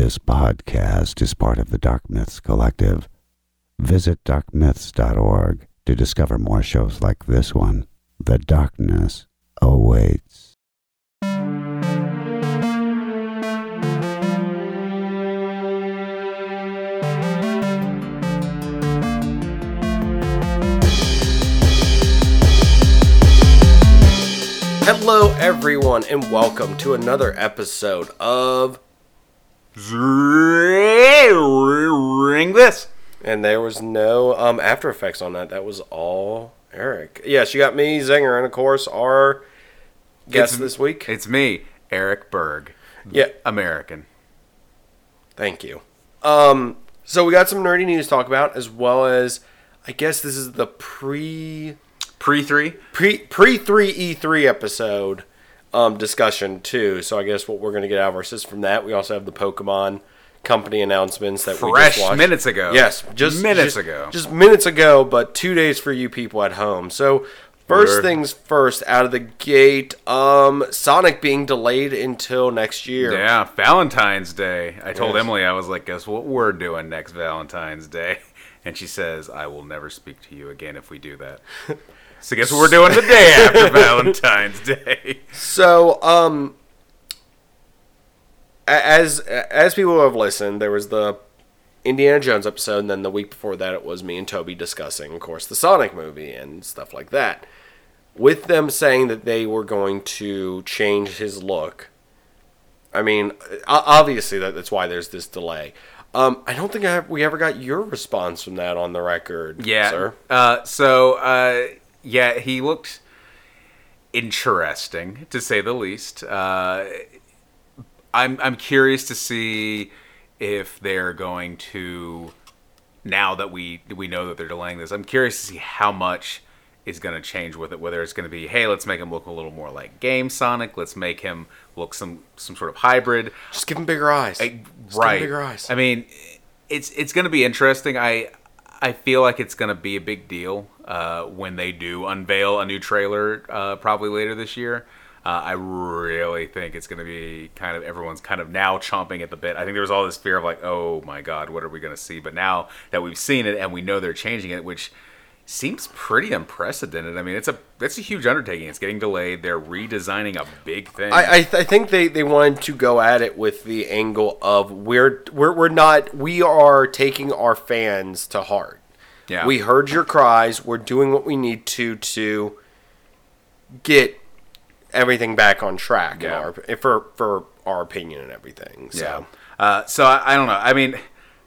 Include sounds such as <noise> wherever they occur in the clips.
This podcast is part of the Dark Myths Collective. Visit darkmyths.org to discover more shows like this one. The darkness awaits. Hello, everyone, and welcome to another episode of. Ring this. And there was no um, After Effects on that. That was all Eric. Yes, you got me, Zinger, and of course our guest It's- this week. It's me, Eric Berg, Yeah, American. thank you. Um, so we got some nerdy news to talk about, as well as I guess this is the pre Pre three. pre pre three E three episode um, discussion too. So I guess what we're gonna get out of our system from that. We also have the Pokemon company announcements that we Fresh just watched. minutes ago. Yes, just Minutes just- ago. Just minutes ago, but two days for you people at home. So first Word. things first, out of the gate, um, Sonic being delayed until next year. Yeah, Valentine's Day. I told Yes. Emily I was like, guess what we're doing next Valentine's Day? <laughs> And she says, I will never speak to you again if we do that. <laughs> So guess what we're doing the day <laughs> after Valentine's Day? So, um, as as people have listened, there was the Indiana Jones episode, and then the week before that, it was me and Toby discussing, of course, the Sonic movie and stuff like that. With them saying that they were going to change his look, I mean, obviously that, that's why there's this delay. Um, I don't think I, we ever got your response from that on the record, Yeah. sir. Uh, so, uh, yeah, he looked interesting to say the least. Uh, I'm I'm curious to see if they're going to now that we we know that they're delaying this. I'm curious to see how much is going to change with it. Whether it's going to be, hey, let's make him look a little more like Game Sonic. Let's make him look some some sort of hybrid. Just give him bigger eyes. I- Just give him right. bigger eyes. I mean, it's it's going to be interesting. I I feel like it's going to be a big deal uh, when they do unveil a new trailer, uh, probably later this year. Uh, I really think it's going to be kind of everyone's kind of now chomping at the bit. I think there was all this fear of like, oh my god, what are we going to see? But now that we've seen it and we know they're changing it, which seems pretty unprecedented. I mean, it's a it's a huge undertaking. It's getting delayed. They're redesigning a big thing. I, I, th- I think they, they wanted to go at it with the angle of we're, we're we're not we are taking our fans to heart. Yeah, We heard your cries. We're doing what we need to to get everything back on track. in Yeah. our, for for our opinion and everything. So Yeah. Uh, so I, I don't know. I mean,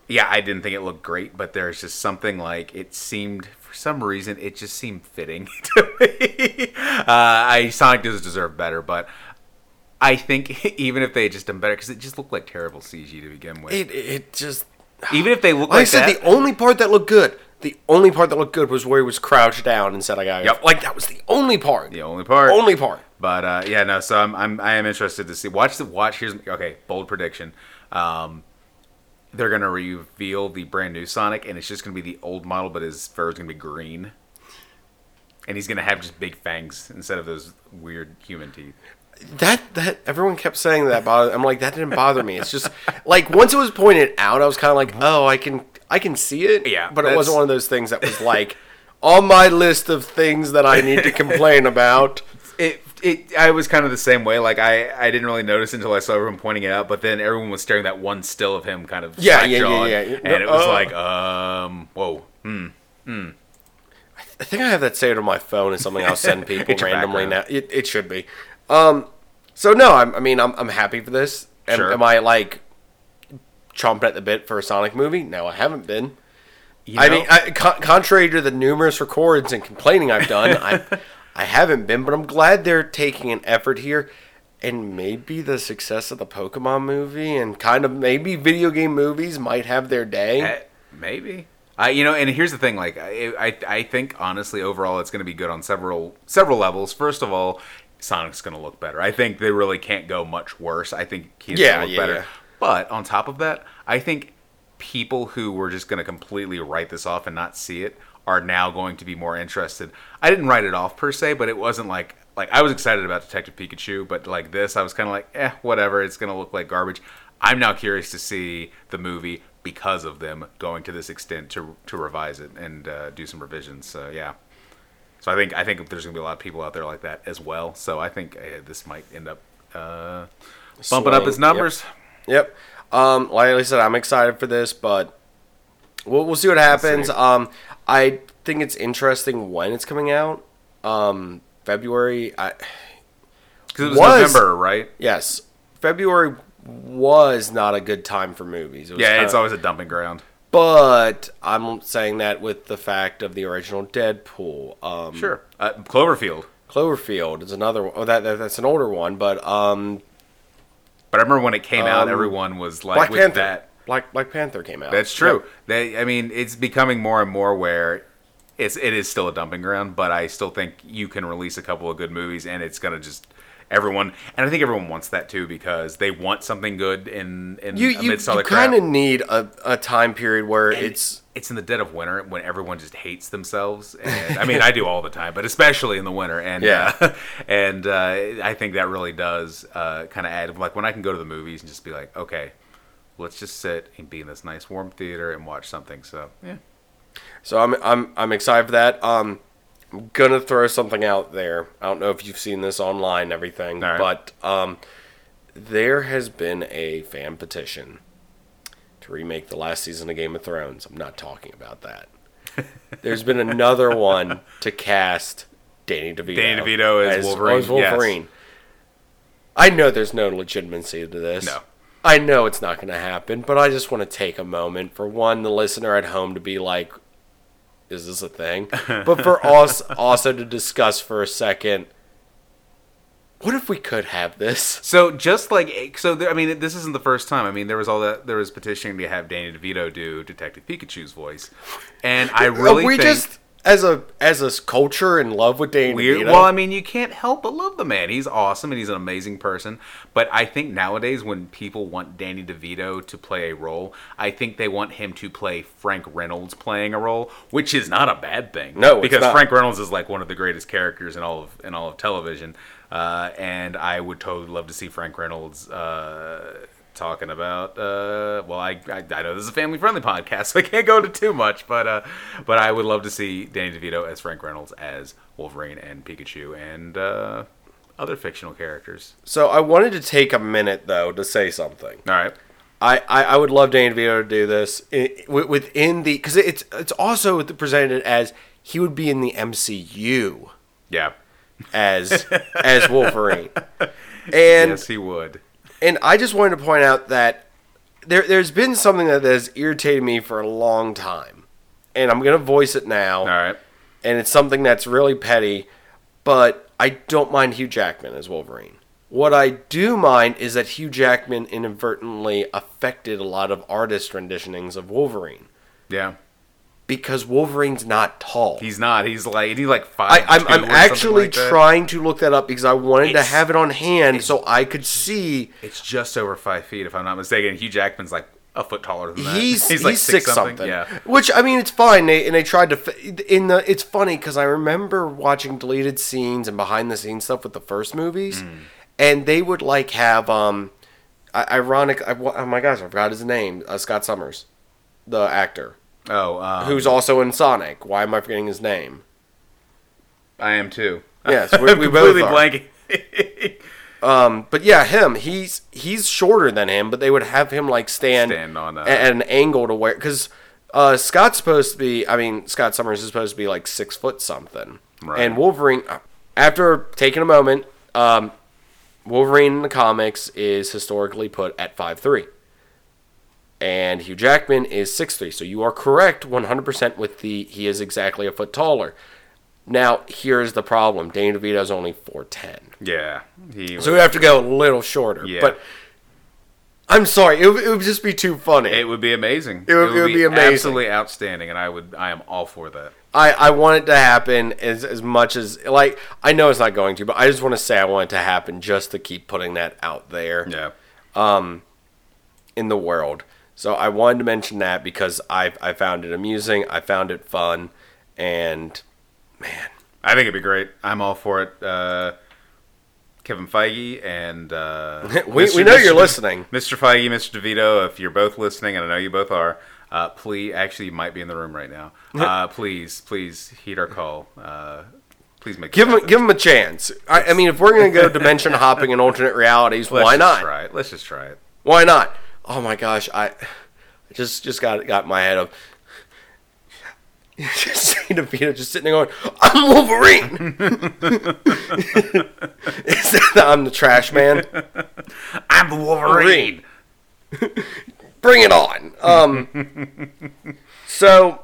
yeah, I didn't think it looked great, but there's just something like it seemed for some reason it just seemed fitting <laughs> to me. Uh, I Sonic does deserve better, but I think <laughs> even if they had just done better, because it just looked like terrible CG to begin with. it it just even if they look like I said, that, the only part that looked good. The only part that looked good was where he was crouched down and said, "I got Yep. Like that was the only part. the only part, only part. But uh, yeah, no. So I'm, I'm I am interested to see. Watch the watch. Here's okay. Bold prediction. Um, they're gonna reveal the brand new Sonic, and it's just gonna be the old model, but his fur is gonna be green, and he's gonna have just big fangs instead of those weird human teeth. That that everyone kept saying that about I'm like that didn't bother me. It's just like once it was pointed out, I was kind of like, oh, I can I can see it. Yeah, but it wasn't one of those things that was like <laughs> on my list of things that I need to complain about. <laughs> It, it, I was kind of the same way. Like I, I didn't really notice until I saw everyone pointing it out. But then everyone was staring at that one still of him, kind of Yeah, yeah, yeah, yeah, yeah. and it was Oh. like, um, whoa, hmm. hmm. I think I have that saved on my phone as something I'll send <laughs> people randomly now. It, it should be. Um, so no, I'm, I mean I'm I'm happy for this. Am, Sure. am I like chomping at the bit for a Sonic movie? No, I haven't been. You I mean, I, con- contrary to the numerous records and complaining I've done, I, <laughs> I haven't been. But I'm glad they're taking an effort here, and maybe the success of the Pokemon movie and kind of maybe video game movies might have their day. Eh, maybe. I you know, and here's the thing. Like, I I, I think honestly, overall, it's going to be good on several several levels. First of all, Sonic's going to look better. I think they really can't go much worse. I think he's Yeah, going to look yeah, better. yeah. But on top of that, I think people who were just going to completely write this off and not see it are now going to be more interested. I didn't write it off per se, but it wasn't like like I was excited about Detective Pikachu, but like this, I was kind of like, eh, whatever. It's gonna look like garbage. I'm now curious to see the movie because of them going to this extent to to revise it and uh, do some revisions. So yeah. So I think I think there's gonna be a lot of people out there like that as well. So I think uh, this might end up uh, bumping up Swing, its numbers. Yep. Um, like I said, I'm excited for this, but we'll, we'll see what happens. Um, I think it's interesting when it's coming out. Um, February. I Because it was, Was- November, right? yes, February was not a good time for movies. It was Yeah, kinda- it's always a dumping ground. But I'm saying that with the fact of the original Deadpool. Um, Sure. Uh, Cloverfield. Cloverfield is another. Oh, that, that that's an older one, but um, But I remember when it came out, Um, everyone was like, Black with Panther. that. Black Black Panther came out. That's true. They, I mean, it's becoming more and more where it's it is still a dumping ground, but I still think you can release a couple of good movies, and it's gonna just everyone. And I think everyone wants that too because they want something good in in You you, amidst all the crap. kind of need a, a time period where And it's it's in the dead of winter when everyone just hates themselves. And I mean, I do all the time, but especially in the winter. And Yeah. uh, <laughs> and uh, I think that really does uh, kind of add like when I can go to the movies and just be like, okay, let's just sit and be in this nice warm theater and watch something. So yeah, so I'm I'm I'm excited for that. Um, I'm gonna throw something out there. I don't know if you've seen this online, everything, right. but um, there has been a fan petition to remake the last season of Game of Thrones. I'm not talking about that. <laughs> There's been another one to cast Danny DeVito. Danny DeVito as Wolverine, as Wolverine. I know there's no legitimacy to this. No. I know it's not going to happen, but I just want to take a moment for one, the listener at home to be like, is this a thing? <laughs> but for us also to discuss for a second, what if we could have this? So just like so, there, I mean, this isn't the first time. I mean, there was all that there was petitioning to have Danny DeVito do Detective Pikachu's voice, and I <laughs> really we think just as a as a culture in love with Danny weird. DeVito? Well, I mean, you can't help but love the man. He's awesome and he's an amazing person. But I think nowadays, when people want Danny DeVito to play a role, I think they want him to play Frank Reynolds playing a role, which is not a bad thing. No, it's because. Frank Reynolds is like one of the greatest characters in all of in all of television. Uh, and I would totally love to see Frank Reynolds. Uh, Talking about, uh, well, I, I I know this is a family friendly podcast, <laughs> so I can't go into too much, but uh, but I would love to see Danny DeVito as Frank Reynolds as Wolverine and Pikachu and uh, other fictional characters. so I wanted to take a minute though to say something. All right, I, I, I would love Danny DeVito to do this i- wi- within the because it's it's also presented as he would be in the MCU yeah, as as Wolverine, and <laughs> yes, he would. And I just wanted to point out that there there's been something that has irritated me for a long time, and I'm gonna voice it now, All right, and it's something that's really petty, but I don't mind Hugh Jackman as Wolverine. What I do mind is that Hugh Jackman inadvertently affected a lot of artist renditionings of Wolverine. Yeah, because Wolverine's not tall. he's not. He's like he's like five. I'm, I'm or something actually like trying to look that up because I wanted to have it on hand so I could see. It's just over five feet, if I'm not mistaken. Hugh Jackman's like a foot taller than that. He's <laughs> he's, like six something. Yeah, Which I mean, it's fine. They and they tried to in the. It's funny because I remember watching deleted scenes and behind the scenes stuff with the first movies, Mm. and they would like have um, I- ironic. I, oh my gosh, I forgot his name. Uh, Scott Summers, the actor Oh, um, who's also in Sonic. Why am I forgetting his name? I am too. Yes, <laughs> we- I'm we both completely are. blanking. <laughs> Um, but yeah, him. He's he's shorter than him, but they would have him like stand, Stand on, uh, at, at an angle to where because uh, Scott's supposed to be. I mean, Scott Summers is supposed to be like six foot something, Right. and Wolverine. After taking a moment, um, Wolverine in the comics is historically put at five three, and Hugh Jackman is six three. So you are correct one hundred percent with the he is exactly a foot taller. Now here's the problem: Danny DeVito's only four ten. yeah, he. So we have to go a little shorter. Yeah. But I'm sorry, it, would- it would just be too funny. It would be amazing. It would- it would be amazing. Absolutely outstanding, and I would. I am all for that. I, I want it to happen as, as much as, like, I know it's not going to, but I just want to say I want it to happen just to keep putting that out there Yeah. Um in the world. So I wanted to mention that because I, I found it amusing, I found it fun, and man, I think it'd be great. I'm all for it. Uh, Kevin Feige and uh, <laughs> We- Mr. we know you're listening. Mr. Feige, Mr. DeVito. If you're both listening, and I know you both are, uh, please. Actually, you might be in the room right now. <laughs> Uh, please, please heed our call. Uh, please make Give him, give him a chance. I, I mean, if we're gonna go <laughs> dimension hopping and alternate realities, Let's why not? Try it. Let's just try it. Why not? Oh my gosh, I, just just got got my head up. <laughs> just seeing DeVito just sitting there going, "I'm Wolverine." <laughs> Is that I'm the trash man? <laughs> I'm the Wolverine. Bring it on. Um, so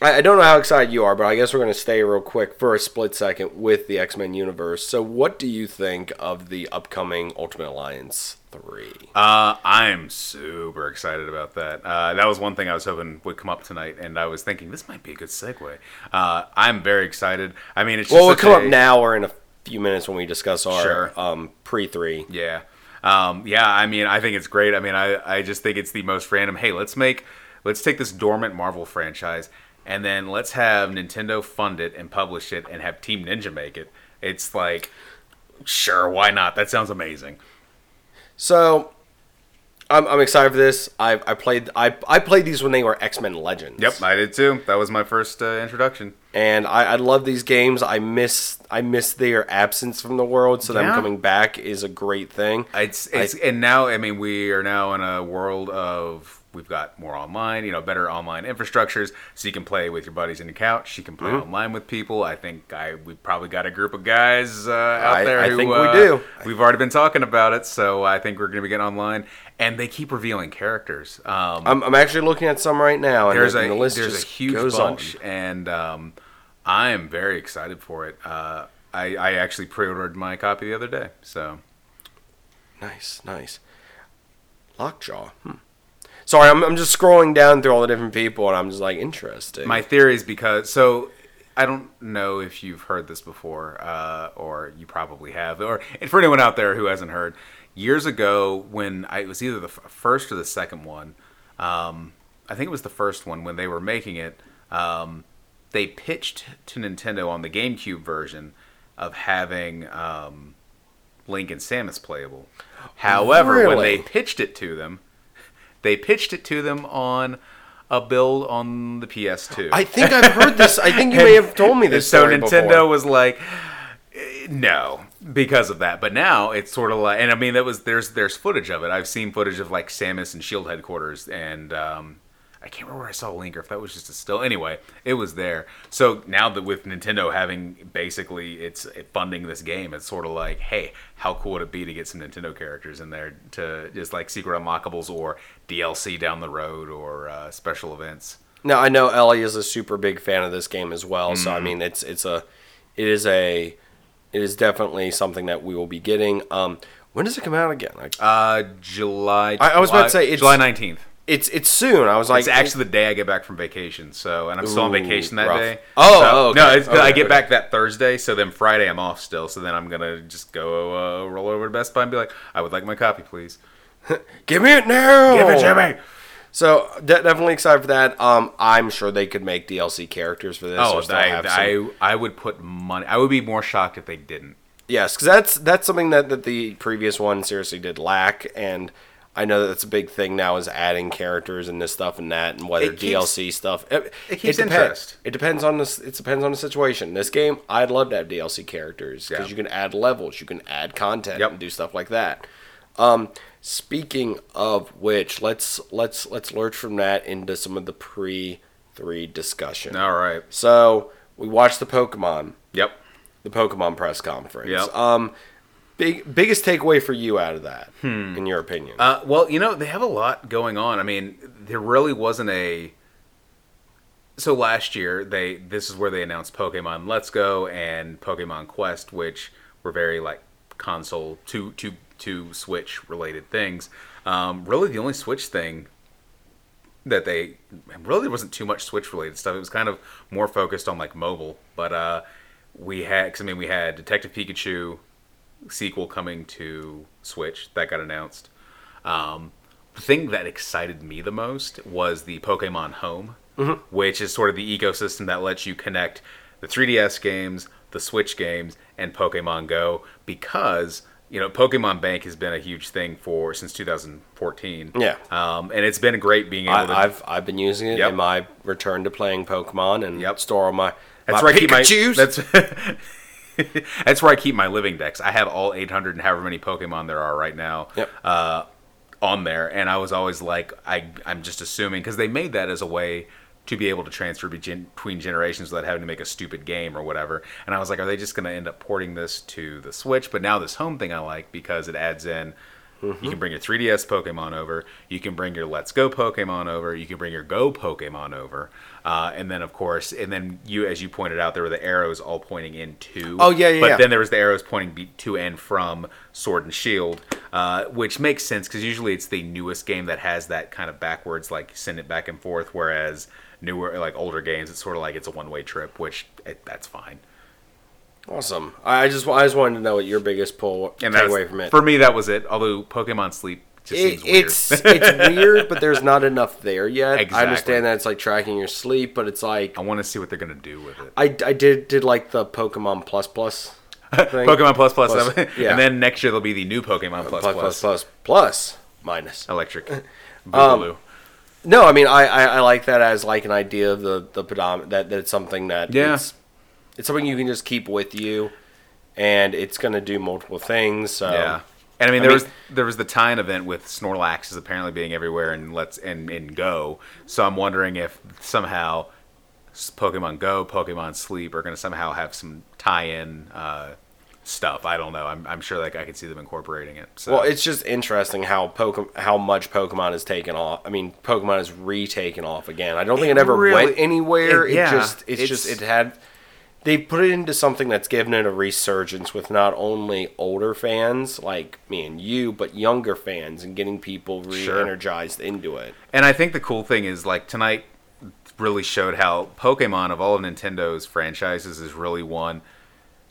I, I don't know how excited you are, but I guess we're going to stay real quick for a split second with the X Men universe. So, what do you think of the upcoming Ultimate Alliance three? Uh, I'm super excited about that. Uh, that was one thing I was hoping would come up tonight, and I was thinking this might be a good segue. Uh, I'm very excited. I mean, it's just Well, we'll come up now or in a few minutes when we discuss our Sure. um, pre three. Yeah. Um, yeah, I mean, I think it's great. I mean, I, I just think it's the most random. Hey, let's make, let's take this dormant Marvel franchise and then let's have Nintendo fund it and publish it and have Team Ninja make it. It's like, sure, why not? That sounds amazing. So, I'm, I'm excited for this. I, I played I, I played these when they were X Men Legends. Yep, I did too. That was my first uh, introduction. and I, I love these games. I miss I miss their absence from the world, so them coming back is a great thing. It's, it's and now I mean we are now in a world of we've got more online, you know, better online infrastructures, so you can play with your buddies in the couch. You can play Mm-hmm. online with people. I think I we probably got a group of guys uh, out I- there. I who, think we uh, do. We've already been talking about it, so I think we're going to be getting online. And they keep revealing characters. Um, I'm, I'm actually looking at some right now, and, there's the, a and the list there's a huge bunch, on. and um, I am very excited for it. Uh, I, I actually pre-ordered my copy the other day, so Nice, nice. Lockjaw. Hmm. Sorry, I'm, I'm just scrolling down through all the different people, and I'm just like interesting. My theory is because so I don't know if you've heard this before, uh, or you probably have, or and for anyone out there who hasn't heard, years ago when I it was either the f- first or the second one, um, I think it was the first one when they were making it. Um, they pitched to Nintendo on the GameCube version of having um, Link and Samus playable. However, when they pitched it to them, they pitched it to them on a build on the PS2. I think I've heard this. I think you may have told me this. <laughs> so Nintendo before. was like, eh, no, because of that. But now it's sort of like, and I mean, that was there's there's footage of it. I've seen footage of like Samus and Shield headquarters, and um, I can't remember where I saw Link or if that was just a still. Anyway, it was there. So now that with Nintendo having basically it's funding this game, it's sort of like, hey, how cool would it be to get some Nintendo characters in there to just like secret unlockables or DLC down the road or uh, special events. Now I know Ellie is a super big fan of this game as well. So Mm-hmm. I mean, it's it's a, it is a, it is definitely something that we will be getting. Um, when does it come out again? Like, Uh, July. I- I was about to say, July nineteenth. It's it's soon. I was like, It's actually the day I get back from vacation, so and I'm still on Ooh, vacation that rough. day. Oh, So- oh, okay. no, it's, I get okay. back that Thursday, so then Friday I'm off still. So then I'm gonna just go uh, roll over to Best Buy and be like, I would like my copy, please. <laughs> give me it now. Give it to me. So de- definitely excited for that. Um, I'm sure they could make DLC characters for this. Oh, I, I I would put money. I would be more shocked if they didn't. Yes, because that's that's something that, that the previous one seriously did lack, and I know that that's a big thing now is adding characters and this stuff and that, and whether keeps- DLC stuff. It, it keeps depends. interest. It depends on this. It depends on the situation. This game, I'd love to have DLC characters because Yeah. you can add levels, you can add content, Yep. and do stuff like that. Um, speaking of which, let's let's let's lurch from that into some of the pre three discussion. All right. So we watched the Pokemon Yep. the Pokemon press conference. Yep. Um, big biggest takeaway for you out of that, in your opinion? Uh, well, you know, they have a lot going on. I mean, there really wasn't a. So last year, they this is where they announced Pokemon Let's Go and Pokemon Quest, which were very like console to to to Switch related things. Um, really, the only Switch thing that they really wasn't too much Switch related stuff. It was kind of more focused on like mobile. But uh, we had, 'cause, I mean, we had Detective Pikachu sequel coming to Switch that got announced. Um, the thing that excited me the most was the Pokemon Home, which is sort of the ecosystem that lets you connect the 3DS games, the Switch games, and Pokemon Go because you know Pokemon Bank has been a huge thing for since 2014. Yeah. um, and it's been great being able to. I, I've I've been using it Yep. in my return to playing Pokemon and Yep. store all my That's my I keep my. Pikachus. That's <laughs> <laughs> that's where I keep my living decks. I have all 800 and however many Pokemon there are right now. Yep. Uh, on there, and I was always like, I I'm just assuming because they made that as a way to be able to transfer between between generations without having to make a stupid game or whatever. And I was like, are they just going to end up porting this to the Switch? But now this home thing I like because it adds in. You can bring your 3DS Pokemon over. You can bring your Let's Go Pokemon over. You can bring your Go Pokemon over. Uh, and then, of course, and then you, as you pointed out, there were the arrows all pointing into. Oh, yeah, yeah, But yeah. then there was the arrows pointing be- to and from Sword and Shield, uh, which makes sense because usually it's the newest game that has that kind of backwards, like send it back and forth. Whereas newer, like older games, it's sort of like it's a one way trip, which it, that's fine. awesome. I just I just wanted to know what your biggest pull And takeaway from it. for me, that was it. Although Pokemon Sleep just It- weird. it's it's weird, but there's not enough there yet. I understand that it's like tracking your sleep, but it's like I want to see what they're gonna do with it. I, I did did like the Pokemon Plus Plus thing. <laughs> Pokemon Plus Plus, Plus, <laughs> yeah. and then next year there'll be the new Pokemon Plus plus Plus, plus plus plus minus. Electric. <laughs> Um, No, I mean I, I, I like that as like an idea of the the predominant that, that it's something that Yeah. it's, it's something you can just keep with you, and it's gonna do multiple things. So Yeah. And I mean, I there mean- was there was the tie-in event with Snorlax is apparently being everywhere and let's and, and Go. So I'm wondering if somehow Pokemon Go, Pokemon Sleep are going to somehow have some tie-in uh, stuff. I don't know. I'm, I'm sure like I could see them incorporating it. So Well, it's just interesting how Pokemon, how much Pokemon has taken off. I mean, Pokemon has retaken off again. I don't think It it, ever really- went anywhere. it- It, just, it's, just, it had. They put it into something that's given it a resurgence with not only older fans like me and you, but younger fans and getting people Sure. re-energized into it. And I think the cool thing is like tonight really showed how Pokemon of all of Nintendo's franchises is really one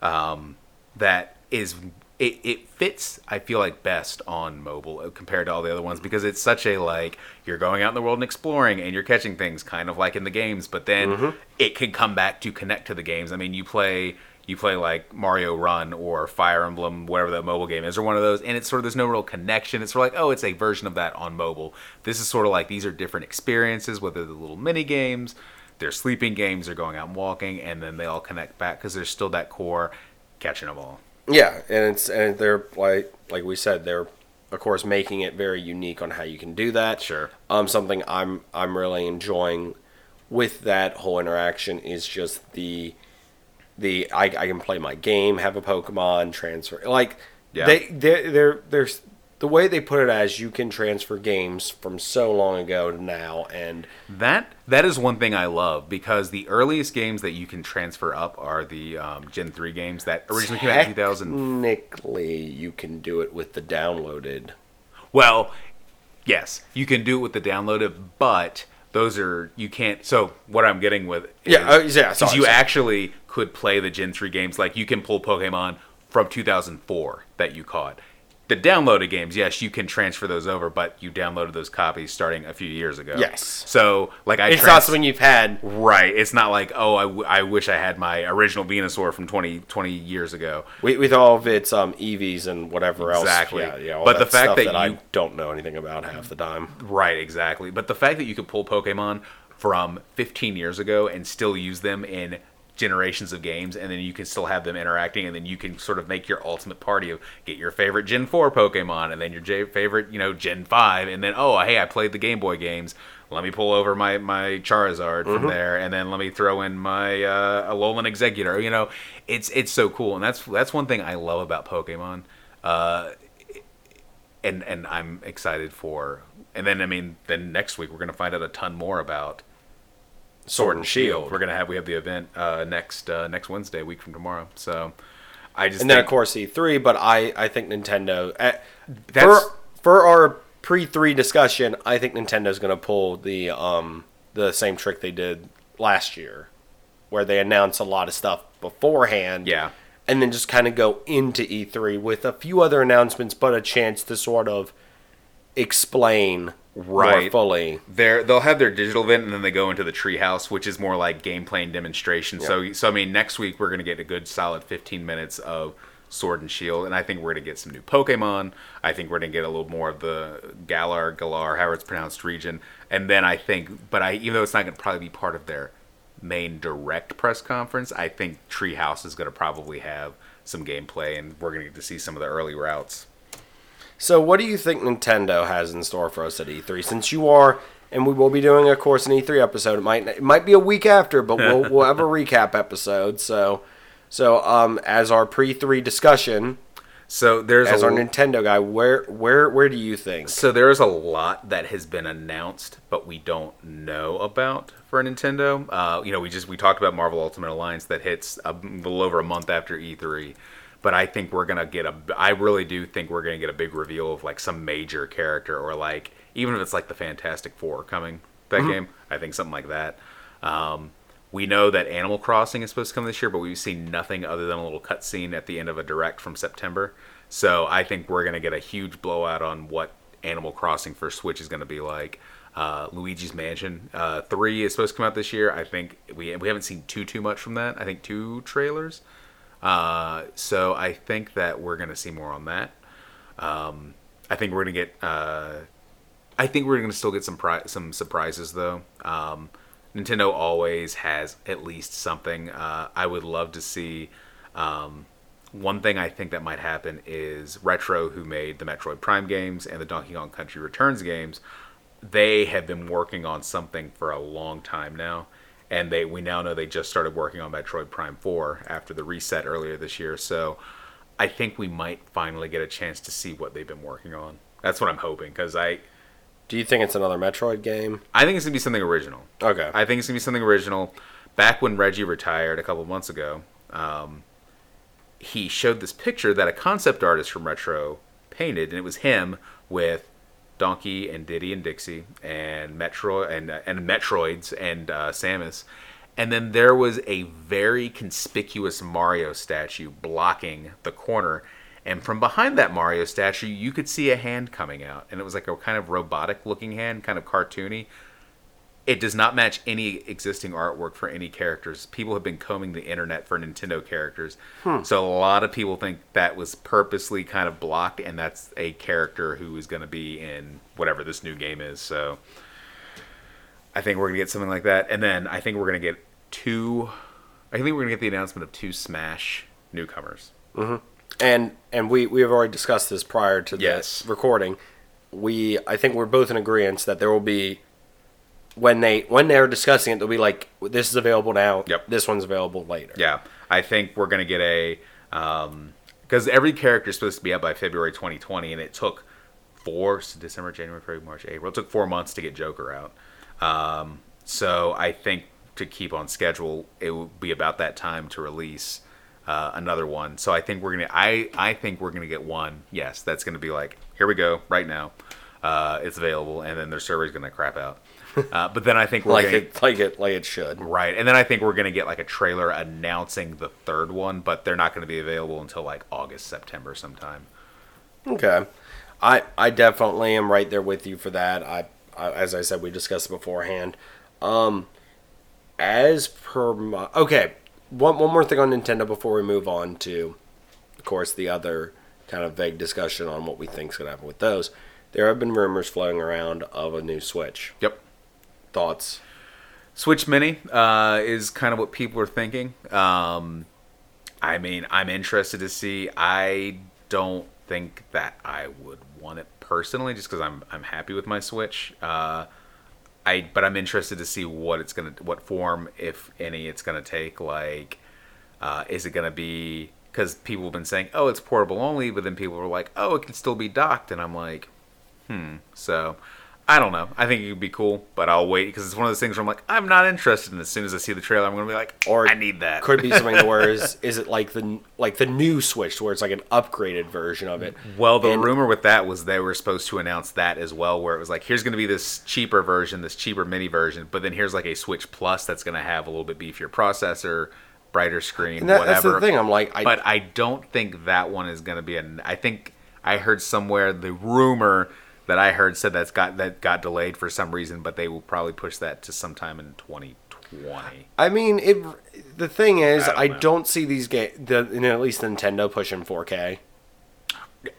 um, that is it, it fits I feel like best on mobile uh, compared to all the other ones because it's such a like you're going out in the world and exploring and you're catching things kind of like in the games but then it can come back to connect to the games. I mean you play you play like Mario Run or Fire Emblem, whatever that mobile game is, or one of those, and it's sort of there's no real connection. It's sort of like, oh, it's a version of that on mobile. This is sort of like these are different experiences, whether they're little mini games, they're sleeping games, they're going out and walking, and then they all connect back because there's still that core catching them all. Yeah, and it's and they're like like we said, they're of course making it very unique on how you can do that. Sure. Um, something I'm I'm really enjoying with that whole interaction is just the the I, I can play my game, have a Pokemon transfer. Like Yeah. they they they're there's the way they put it as you can transfer games from so long ago to now, and That that is one thing I love because the earliest games that you can transfer up are the um, Gen three games that originally came out in 2000. technically you can do it with the downloaded. Well, yes, you can do it with the downloaded, but those are you can't. So what I'm getting with is, Yeah, uh, yeah, sorry, you sorry. actually could play the Gen three games. Like you can pull Pokemon from 2004 that you caught. The downloaded games, yes, you can transfer those over, but you downloaded those copies starting a few years ago. Yes. So like I It's trans- not something you've had Right. It's not like, oh, I, w- I wish I had my original Venusaur from 20, 20 years ago. with, with all of its um EVs and whatever Exactly. else. Yeah, yeah. But the fact that that, I you- don't know anything about half the time. Right, exactly. But the fact that you could pull Pokemon from 15 years ago and still use them in generations of games, and then you can still have them interacting, and then you can sort of make your ultimate party of get your favorite Gen 4 Pokemon, and then your J- favorite, you know, Gen 5, and then, oh, hey, I played the Game Boy games. Let me pull over my, my Charizard from there, and then let me throw in my uh, Alolan Exeggutor. You know, it's it's so cool, and that's that's one thing I love about Pokemon. Uh, and and I'm excited for. And then I mean, then next week we're gonna find out a ton more about Sword and Shield. We're gonna have we have the event uh, next uh, next Wednesday, a week from tomorrow. So I just And then of course E3, but I I think Nintendo uh, That's- for for our pre three discussion, I think Nintendo's going to pull the um the same trick they did last year, where they announce a lot of stuff beforehand. Yeah. And then just kind of go into E3 with a few other announcements, but a chance to sort of explain more Right. fully. They're, they'll have their digital event and then they go into the treehouse, which is more like gameplay and demonstration. So, so I mean, next week we're going to get a good solid 15 minutes of Sword and Shield, and I think we're going to get some new Pokemon. I think we're going to get a little more of the Galar, Galar, however it's pronounced, region. And then I think, but I even though it's not going to probably be part of their main direct press conference, I think Treehouse is going to probably have some gameplay, and we're going to get to see some of the early routes. So, what do you think Nintendo has in store for us at E3? Since you are, and we will be doing, of course, an E3 episode. It might it might be a week after, but we'll we'll have a <laughs> recap episode. So, so um, as our pre-3 discussion, So there's as a, our Nintendo guy, where where where do you think? So there is a lot that has been announced, but we don't know about for Nintendo. Uh, you know, we just we talked about Marvel Ultimate Alliance that hits a little over a month after E3, but I think we're gonna get a. I really do think we're gonna get a big reveal of like some major character or like even if it's like the Fantastic Four coming that game. I think something like that. Um, we know that Animal Crossing is supposed to come this year, but we've seen nothing other than a little cutscene at the end of a direct from September. So I think we're gonna get a huge blowout on what Animal Crossing for Switch is gonna be like. Uh, Luigi's Mansion uh, three is supposed to come out this year. I think we we haven't seen too too much from that. I think two trailers. Uh, so I think that we're gonna see more on that. Um, I think we're gonna get. Uh, I think we're gonna still get some pri- some surprises though. Um, Nintendo always has at least something. Uh, I would love to see. Um, one thing I think that might happen is Retro, who made the Metroid Prime games and the Donkey Kong Country Returns games, they have been working on something for a long time now, and they we now know they just started working on Metroid Prime Four after the reset earlier this year. So I think we might finally get a chance to see what they've been working on. That's what I'm hoping because I Do you think it's another Metroid game? I think it's gonna be something original. Okay. I think it's gonna be something original. Back when Reggie retired a couple months ago, um, he showed this picture that a concept artist from Retro painted, and it was him with Donkey and Diddy and Dixie and Metro and uh, and Metroids and uh, Samus, and then there was a very conspicuous Mario statue blocking the corner. And from behind that Mario statue, you could see a hand coming out, and it was like a kind of robotic-looking hand, kind of cartoony it does not match any existing artwork for any characters. People have been combing the internet for Nintendo characters. Hmm. So a lot of people think that was purposely kind of blocked and that's a character who is going to be in whatever this new game is. So I think we're going to get something like that. And then I think we're going to get two I think we're going to get the announcement of two Smash newcomers. Mm-hmm. and and we we have already discussed this prior to Yes. this recording. We I think we're both in agreement that there will be when they when they're discussing it, they'll be like, "This is available now. Yep. This one's available later." Yeah, I think we're gonna get a because every character is supposed to be out by February 2020, and it took four so December, January, February, March, April. It took four months to get Joker out. Um, so I think to keep on schedule, it will be about that time to release uh, another one. So I think we're gonna I I think we're gonna get one. Yes, that's gonna be like here we go right now. Uh, it's available, and then their server's gonna crap out. <laughs> Uh, but then I think we're Like gonna, it like it like it should. Right, and then I think we're gonna get like a trailer announcing the third one, but they're not gonna be available until like August, September sometime. Okay. I I definitely am right there with you for that. I, I as I said we discussed beforehand. Um as per my Okay, one one more thing on Nintendo before we move on to of course the other kind of vague discussion on what we think is going to happen with those. There have been rumors floating around of a new Switch. Yep. Thoughts? Switch Mini uh, is kind of what people are thinking. Um, I mean, I'm interested to see. I don't think that I would want it personally, just because I'm I'm happy with my Switch. Uh, I but I'm interested to see what it's gonna, what form, if any, it's gonna take. Like, uh, is it gonna be? Because people have been saying, oh, it's portable only, but then people were like, oh, it can still be docked, and I'm like, hmm. So. I don't know. I think it would be cool, but I'll wait because it's one of those things where I'm like, I'm not interested. And as soon as I see the trailer, I'm gonna be like, Or I need that. Could be something where is <laughs> is it like the like the new Switch where it's like an upgraded version of it? Well, the And- rumor with that was they were supposed to announce that as well, where it was like, here's going to be this cheaper version, this cheaper mini version, but then here's like a Switch Plus that's going to have a little bit beefier processor, brighter screen, that, that's whatever. the thing. I'm like, I, but I don't think that one is going to be an. I think I heard somewhere the rumor that I heard said that's got that got delayed for some reason, but they will probably push that to sometime in 2020. I mean, it. The thing is, I don't I don't, see these games. The you know, at least Nintendo pushing 4K.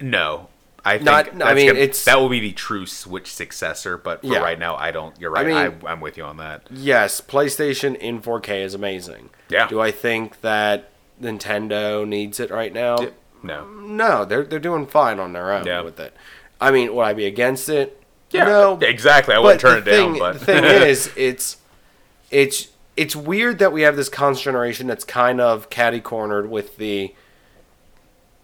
No. I think Not- I mean, gonna- it's- that will be the true Switch successor, but for Yeah. right now, I don't. You're right. I mean- I, am with you on that. Yes, PlayStation in 4K is amazing. Yeah. Do I think that Nintendo needs it right now? No. No, they're they're doing fine on their own Yeah. with it. I mean, would I be against it? Yeah, No, exactly. I wouldn't turn it the down, but the thing <laughs> is, it's it's it's weird that we have this constant generation that's kind of catty cornered with the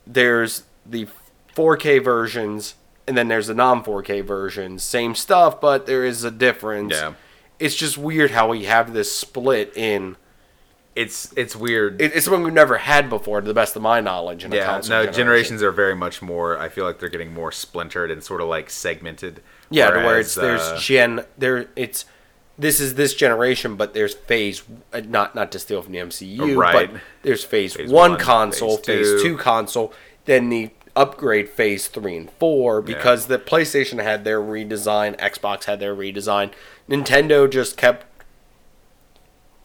there's the 4K versions and then there's the non 4K versions. Same stuff, but there is a difference. Yeah. It's just weird how we have this split in. It's it's weird. it- It's something we've never had before, to the best of my knowledge. In yeah, console no, generation. generations are very much more. I feel like they're getting more splintered and sort of like segmented. Yeah, to where whereas, it's there's uh, gen there it's this is this generation, but there's phase uh, not not to steal from the MCU, Right. but there's phase, Phase one, one, console, phase phase two. two. console, then the upgrade phase three and four because the PlayStation had their redesign, Xbox had their redesign, Nintendo just kept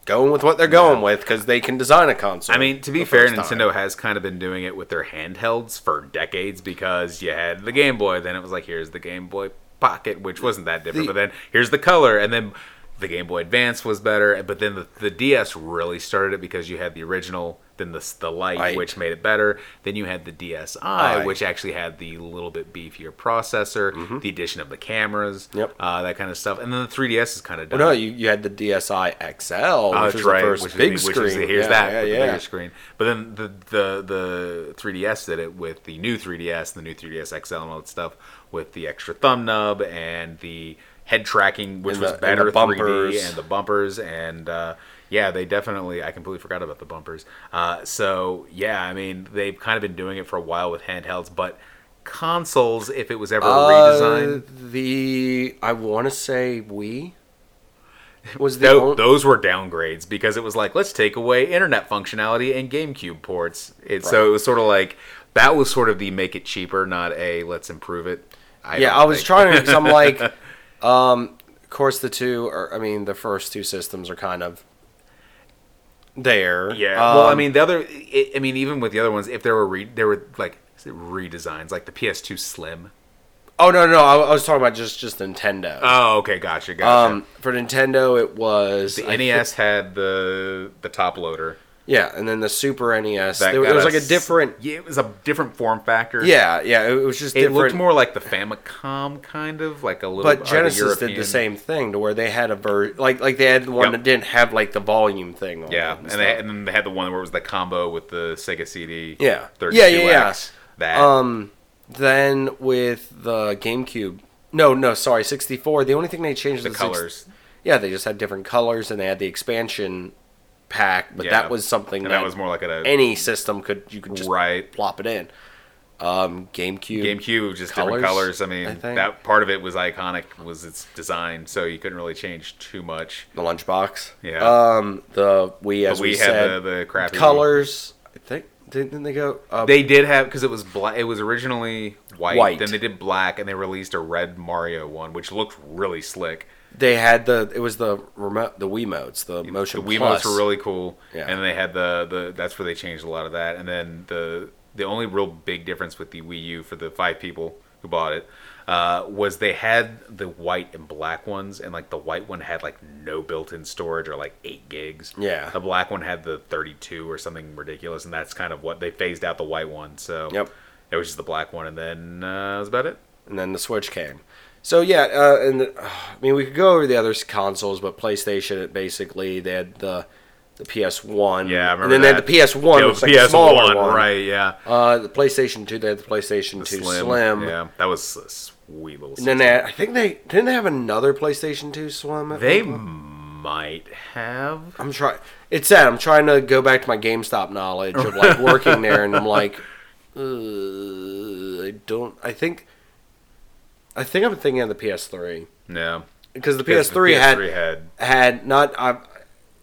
going with what they're going with because they can design a console. I mean, to be fair. Nintendo has kind of been doing it with their handhelds for decades because you had the Game Boy, then it was like here's the Game Boy Pocket, which wasn't that different, The- but then here's the color, and then the Game Boy Advance was better, but then the, the DS really started it because you had the original, then the the Lite, Right. which made it better. Then you had the DSi, Right. which actually had the little bit beefier processor, the addition of the cameras, Mm-hmm. Yep. uh, that kind of stuff, and then the 3DS is kind of Well, no, you, you had the DSi XL, which Oh, was that's the right. first which big was the, screen. Which was the, here's yeah, that yeah, yeah. the bigger screen. But then the the the 3DS did it with the new 3DS, the new 3DS XL, and all that stuff with the extra thumb nub and the head tracking, which And was the- better the 3D, and the bumpers, and uh, yeah, they definitely. I completely forgot about the bumpers. Uh, so yeah, I mean, they've kind of been doing it for a while with handhelds, but consoles, if it was ever redesigned. Uh, the I want to say Wii was the on- those were downgrades because it was like let's take away internet functionality and GameCube ports. It, So it was sort of like that was sort of the make it cheaper, not a let's improve it. I yeah. I was think. trying to. I'm like, <laughs> um, of course the two are. I mean, the first two systems are kind of there. Yeah. well, I Um, mean the other. I I mean even with the other ones, if there were re, there were like redesigns, like the PS2 Slim. oh no, no, I, I was talking about just just Nintendo. Oh, okay, gotcha, gotcha. um, for Nintendo, it was the I NES had the the top loader. Yeah, and then the Super NES. That There, got it was like a different. Yeah, it was a different form factor. Yeah, yeah. It was just It different. looked more like the Famicom, kind of like a little. But Genesis did the same thing to where they had a ver like like they had the one Yep. that didn't have like the volume thing. On Yeah, it and, they, and then they had the one where it was the combo with the Sega CD. Yeah. Yeah, yeah, yeah. That. Um, then with the GameCube, no, no, sorry, 64. The only thing they changed the six- colors. yeah, they just had different colors and they had the expansion pack, but Yeah. that was something that, that was more like a any system could you could just right. plop it in. Um, GameCube. GameCube, just different Colors, colors. I mean, I that part of it was iconic, was its design, so you couldn't really change too much. the lunchbox. Yeah. Um, the Wii, as But we, we had said, the, the crappy colors. I think didn't they go? Uh, They did have because it was black. It was originally white, White. Then they did black, and they released a red Mario one, which looked really slick. They had the it was the remote the Wiimotes the motion the Wiimotes Plus. were really cool, Yeah. and they had the the that's where they changed a lot of that. And then the the only real big difference with the Wii U for the five people who bought it uh, was they had the white and black ones, and like the white one had like no built-in storage or like eight gigs. Yeah. the black one had the thirty-two or something ridiculous, and that's kind of what they phased out the white one. So Yep. it was just the black one, and then uh, that was about it. and then the Switch came. So yeah, uh, and uh, I mean we could go over the other consoles, but PlayStation it basically they had the the PS One, Yeah, I remember and then that. they had the PS One, Yeah, which was like a smaller one, right? Yeah, Uh, the PlayStation Two, they had the PlayStation the Two Slim, Yeah, that was a sweet little. and then they I think they didn't they have another PlayStation Two Slim. They might have. I'm trying. It's sad. I'm trying to go back to my GameStop knowledge of like working there, and I'm like, <laughs> I don't. I think. I think I'm thinking of the PS3 No. because the PS3, the had PS3 had had not. Uh,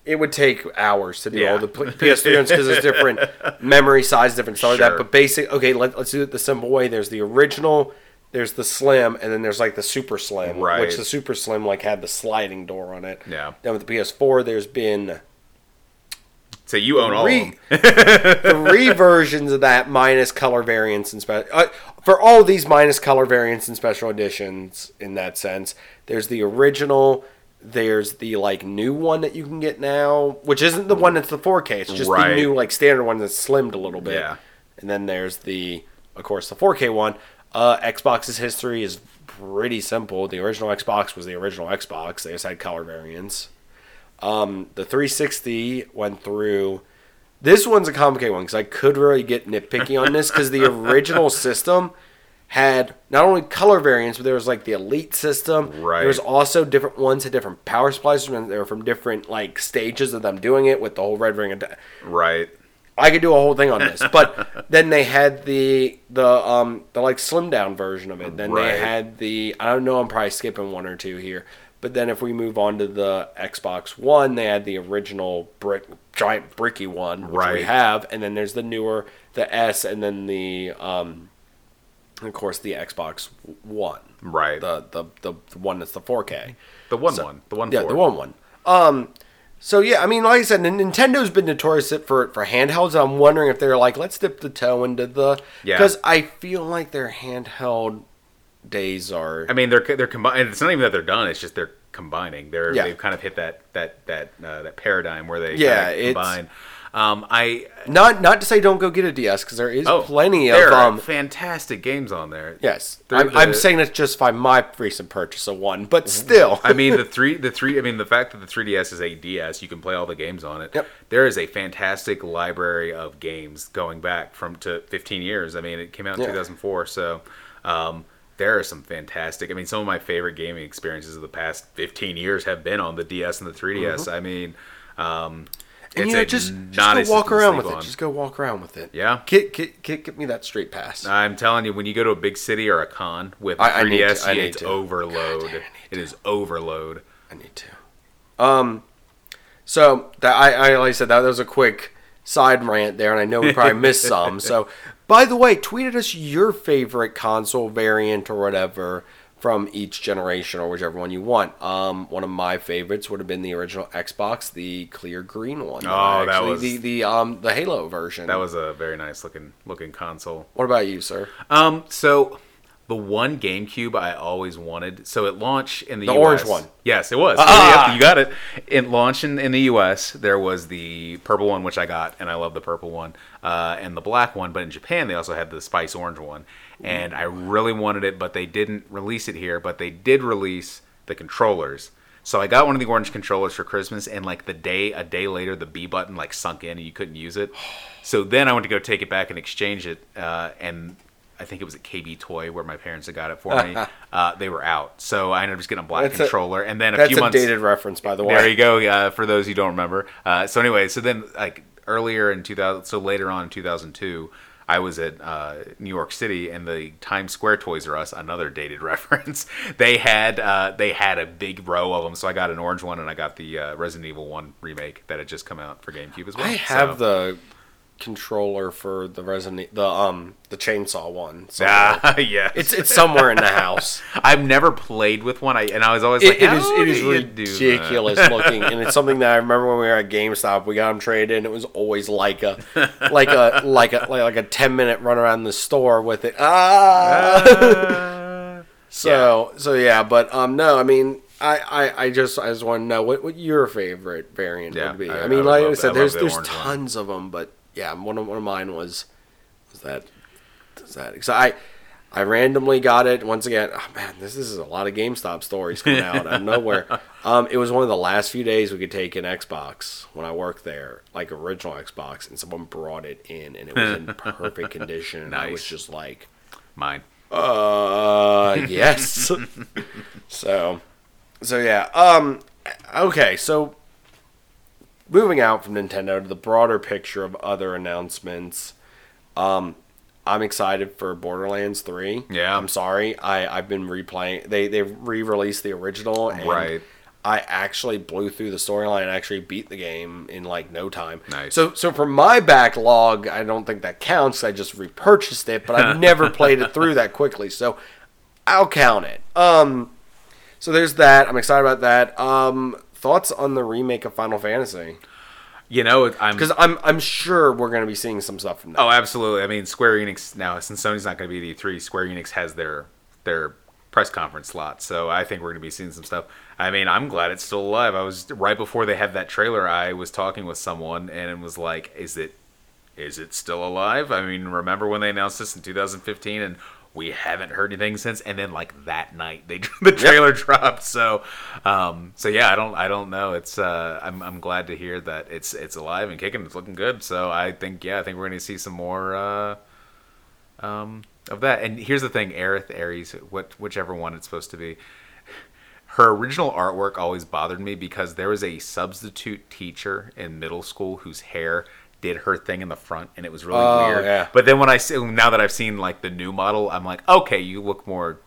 it would take hours to do Yeah. all the PS3 ones because it's different <laughs> memory size, different stuff like that. But basic. Okay, let, let's do it the simple way. There's the original there's the slim, and then there's like the super slim, Right. which the super slim like had the sliding door on it. Yeah. Then with the PS4, there's been So you own all three, of them. <laughs> three versions of that minus color variants and special. Uh, for all these minus color variants and special editions, in that sense, there's the original. There's the like new one that you can get now, which isn't the one that's the 4K. It's just the new like standard one that's slimmed a little bit. Yeah. And then there's the, of course, the 4K one. Uh, Xbox's history is pretty simple. The original Xbox was the original Xbox. They just had color variants. Um, the 360 went through. This one's a complicated one because I could really get nitpicky on this because the <laughs> original system had not only color variants, but there was like the elite system. Right. There was also different ones had different power supplies, and they were from different like stages of them doing it with the whole red ring. And Right. I could do a whole thing on this, but <laughs> then they had the the um the like slim down version of it. Then Right. they had the I don't know. I'm probably skipping one or two here, but then if we move on to the Xbox One, they had the original brick giant bricky one, which we have, and then there's the newer the S, and then the um of course the Xbox One, Right. the the the, the one that's the 4K. The one So- one. The one Yeah, four. the one one. Um, so yeah, I mean, like I said, Nintendo's been notorious for for handhelds. I'm wondering if they're like, let's dip the toe into the Yeah. because I feel like their handheld days are. I mean, they're they're combined. It's not even that they're done. It's just they're combining. They're Yeah. they've kind of hit that that that uh, that paradigm where they Yeah, kinda combine. Um, I not not to say don't go get a DS because there is oh, plenty of there are um. fantastic games on there. Yes, I'm, I'm the- saying it's justify my recent purchase of one, but still, I mean the <laughs> three the three I mean the fact that the 3DS is a DS, you can play all the games on it. Yep. There is a fantastic library of games going back from to 15 years. I mean, it came out in Yeah. 2004, so um, there are some fantastic. I mean, some of my favorite gaming experiences of the past 15 years have been on the DS and the 3DS. I mean, um, and it's you know, just, just go walk around with on. it. Just go walk around with it. Yeah. get get get, get me that street pass. I'm telling you, when you go to a big city or a con with I- I 3DS, need to- I need it's to. overload. God damn, I it is overload. I need to. Um, so that I, I like I said that was a quick side rant there, and I know we probably missed some. So, <laughs> by the way, tweet tweeted us your favorite console variant or whatever from each generation or whichever one you want. Um, one of my favorites would have been the original Xbox, the clear green one. Oh, that Actually, was- the the um the Halo version. That was a very nice looking looking console. What about you, sir? Um, so the one GameCube I always wanted. So it launched in the, The US. orange one. Yes, it was. Ah! Yep, you got it. It launched in, in the U.S. There was the purple one, which I got, and I love the purple one, uh, and the black one. But in Japan, they also had the spice orange one, and I really wanted it, but they didn't release it here. But they did release the controllers. So I got one of the orange controllers for Christmas, and like the day, a day later, the B button like sunk in, and you couldn't use it. So then I went to go take it back and exchange it, uh, and I think it was at KB Toy where my parents had got it for me. <laughs> uh, they were out, so I ended up just getting a black That's a- controller, and then a That's few a months. dated reference, by the way. There you go. Uh, for those who don't remember. Uh, so anyway, so then like earlier in 2000, so later on in 2002, I was at uh, New York City, and the Times Square Toys R Us, another dated <laughs> reference. They had uh, they had a big row of them, so I got an orange one, and I got the uh, Resident Evil One remake that had just come out for GameCube as well. I have So- the controller for the Resident the um the chainsaw one. So Ah, <laughs> yes. it's it's somewhere in the house. <laughs> I've never played with one, I and I was always It, like, it is "How it is do you do ridiculous looking, and it's something that I remember when we were at GameStop. We got them traded, and it was always like a like a like a like a ten minute run around the store with it. Ah. Uh, <laughs> so so yeah, but um no, I mean. I, I, I just I just want to know what, what your favorite variant Yeah, would be. I- I, I mean, would like I I said, there's the there's orange one. tons of them, but yeah, one of one of mine was was that was that because I I randomly got it once again. Oh man, this, this is a lot of GameStop stories coming out out of nowhere. <laughs> Um, it was one of the last few days we could take an Xbox when I worked there, like original Xbox, and someone brought it in, and it was in <laughs> perfect condition. And I was just like, Mine. uh, <laughs> yes. so, so yeah. Um, okay. So, moving out from Nintendo to the broader picture of other announcements. Um, I'm excited for Borderlands Three. Yeah. I'm sorry. I I've been replaying. They they re-released the original. And Right. I actually blew through the storyline and actually beat the game in like no time. Nice. So so for my backlog, I don't think that counts. I just repurchased it, but I've <laughs> never played it through that quickly. So I'll count it. Um, so there's that. I'm excited about that. Um, thoughts on the remake of Final Fantasy? You know, I'm Because I'm I'm sure we're going to be seeing some stuff from that. Oh, absolutely. I mean, Square Enix now, since Sony's not going to be at E3, Square Enix has their their press conference slot. So I think we're going to be seeing some stuff. I mean, I'm glad it's still alive. I was right before they had that trailer. I was talking with someone and it was like, "Is it is it still alive?" I mean, remember when they announced this in 2015 and we haven't heard anything since and then like that night they <laughs> the trailer dropped. So um so yeah i don't i don't know. It's uh i'm, I'm glad to hear that it's it's alive and kicking. It's looking good. So i think yeah i think we're gonna see some more uh um of that. And here's the thing aerith Aeris what whichever one it's supposed to be her original artwork always bothered me because there was a substitute teacher in middle school whose hair did her thing in the front and it was really Oh, weird yeah. but then when i see now that i've seen like the new model i'm like okay you look more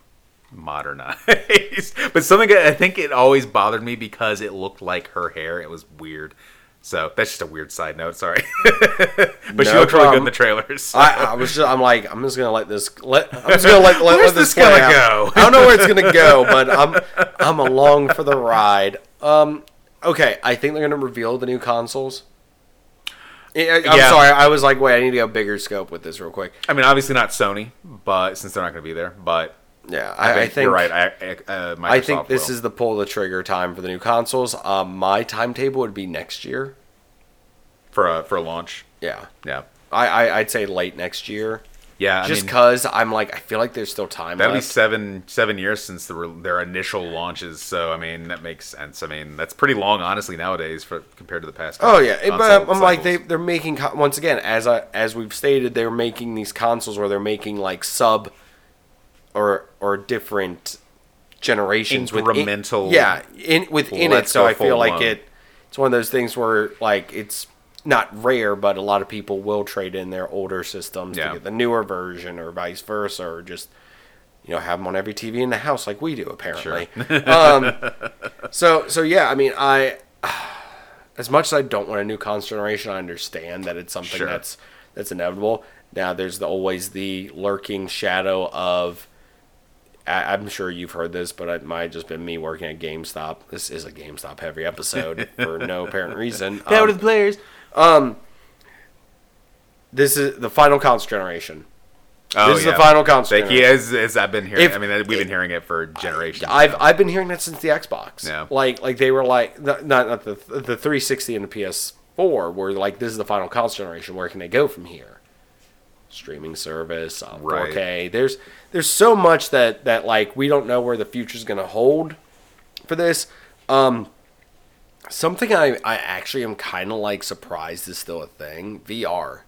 modernized <laughs> but something i think it always bothered me because it looked like her hair it was weird so that's just a weird side note sorry <laughs> but she No looked really good in the trailers so. I, I was just, I'm like I'm just gonna let this let I'm just gonna let, let, let this gonna go? I don't know where it's gonna go, <laughs> but I'm I'm along for the ride. Um, okay, I think they're gonna reveal the new consoles. I, I'm Yeah. sorry, I was like, wait, I need to go bigger scope with this real quick. i mean obviously not sony but since they're not going to be there but Yeah, I, I, think, think you're right. I, I, uh, Microsoft I think this will. is the pull the trigger time for the new consoles. Um, my timetable would be next year. for a for a launch. Yeah, Yeah, I, I I'd say late next year. Yeah. I just mean, because I'm like I feel like there's still time that'll be seven seven years since the, their initial launches. So I mean that makes sense. I mean that's pretty long, honestly, nowadays for compared to the past. Oh yeah, but I'm like they they're making once again as I as we've stated they're making these consoles where they're making like sub or or different generations with Incremental- yeah in within it. So I feel like it it's one of those things where like it's not rare, but a lot of people will trade in their older systems Yeah. to get the newer version or vice versa, or just you know have them on every TV in the house like we do apparently. <laughs> um, so so yeah, I mean I <sighs> as much as I don't want a new console generation, I understand that it's something Sure. that's that's inevitable. Now there's the, always the lurking shadow of. I, I'm sure you've heard this, but it might have just been me working at GameStop. This is a GameStop heavy episode <laughs> for no apparent reason. Um, the players. This is the final console generation. Oh, this is yeah. the final console. Thank you. generation. As, as I've been hearing, If- I mean, we've been hearing it for generations. I've now. I've been hearing that since the Xbox. Yeah. Like like they were like not not, the the 360 and the PS4 were like this is the final console generation. Where can they go from here? Streaming service, uh, Right. 4K. There's there's so much that that like we don't know where the future's gonna hold for this. Um, something I I actually am kind of like surprised is still a thing. VR.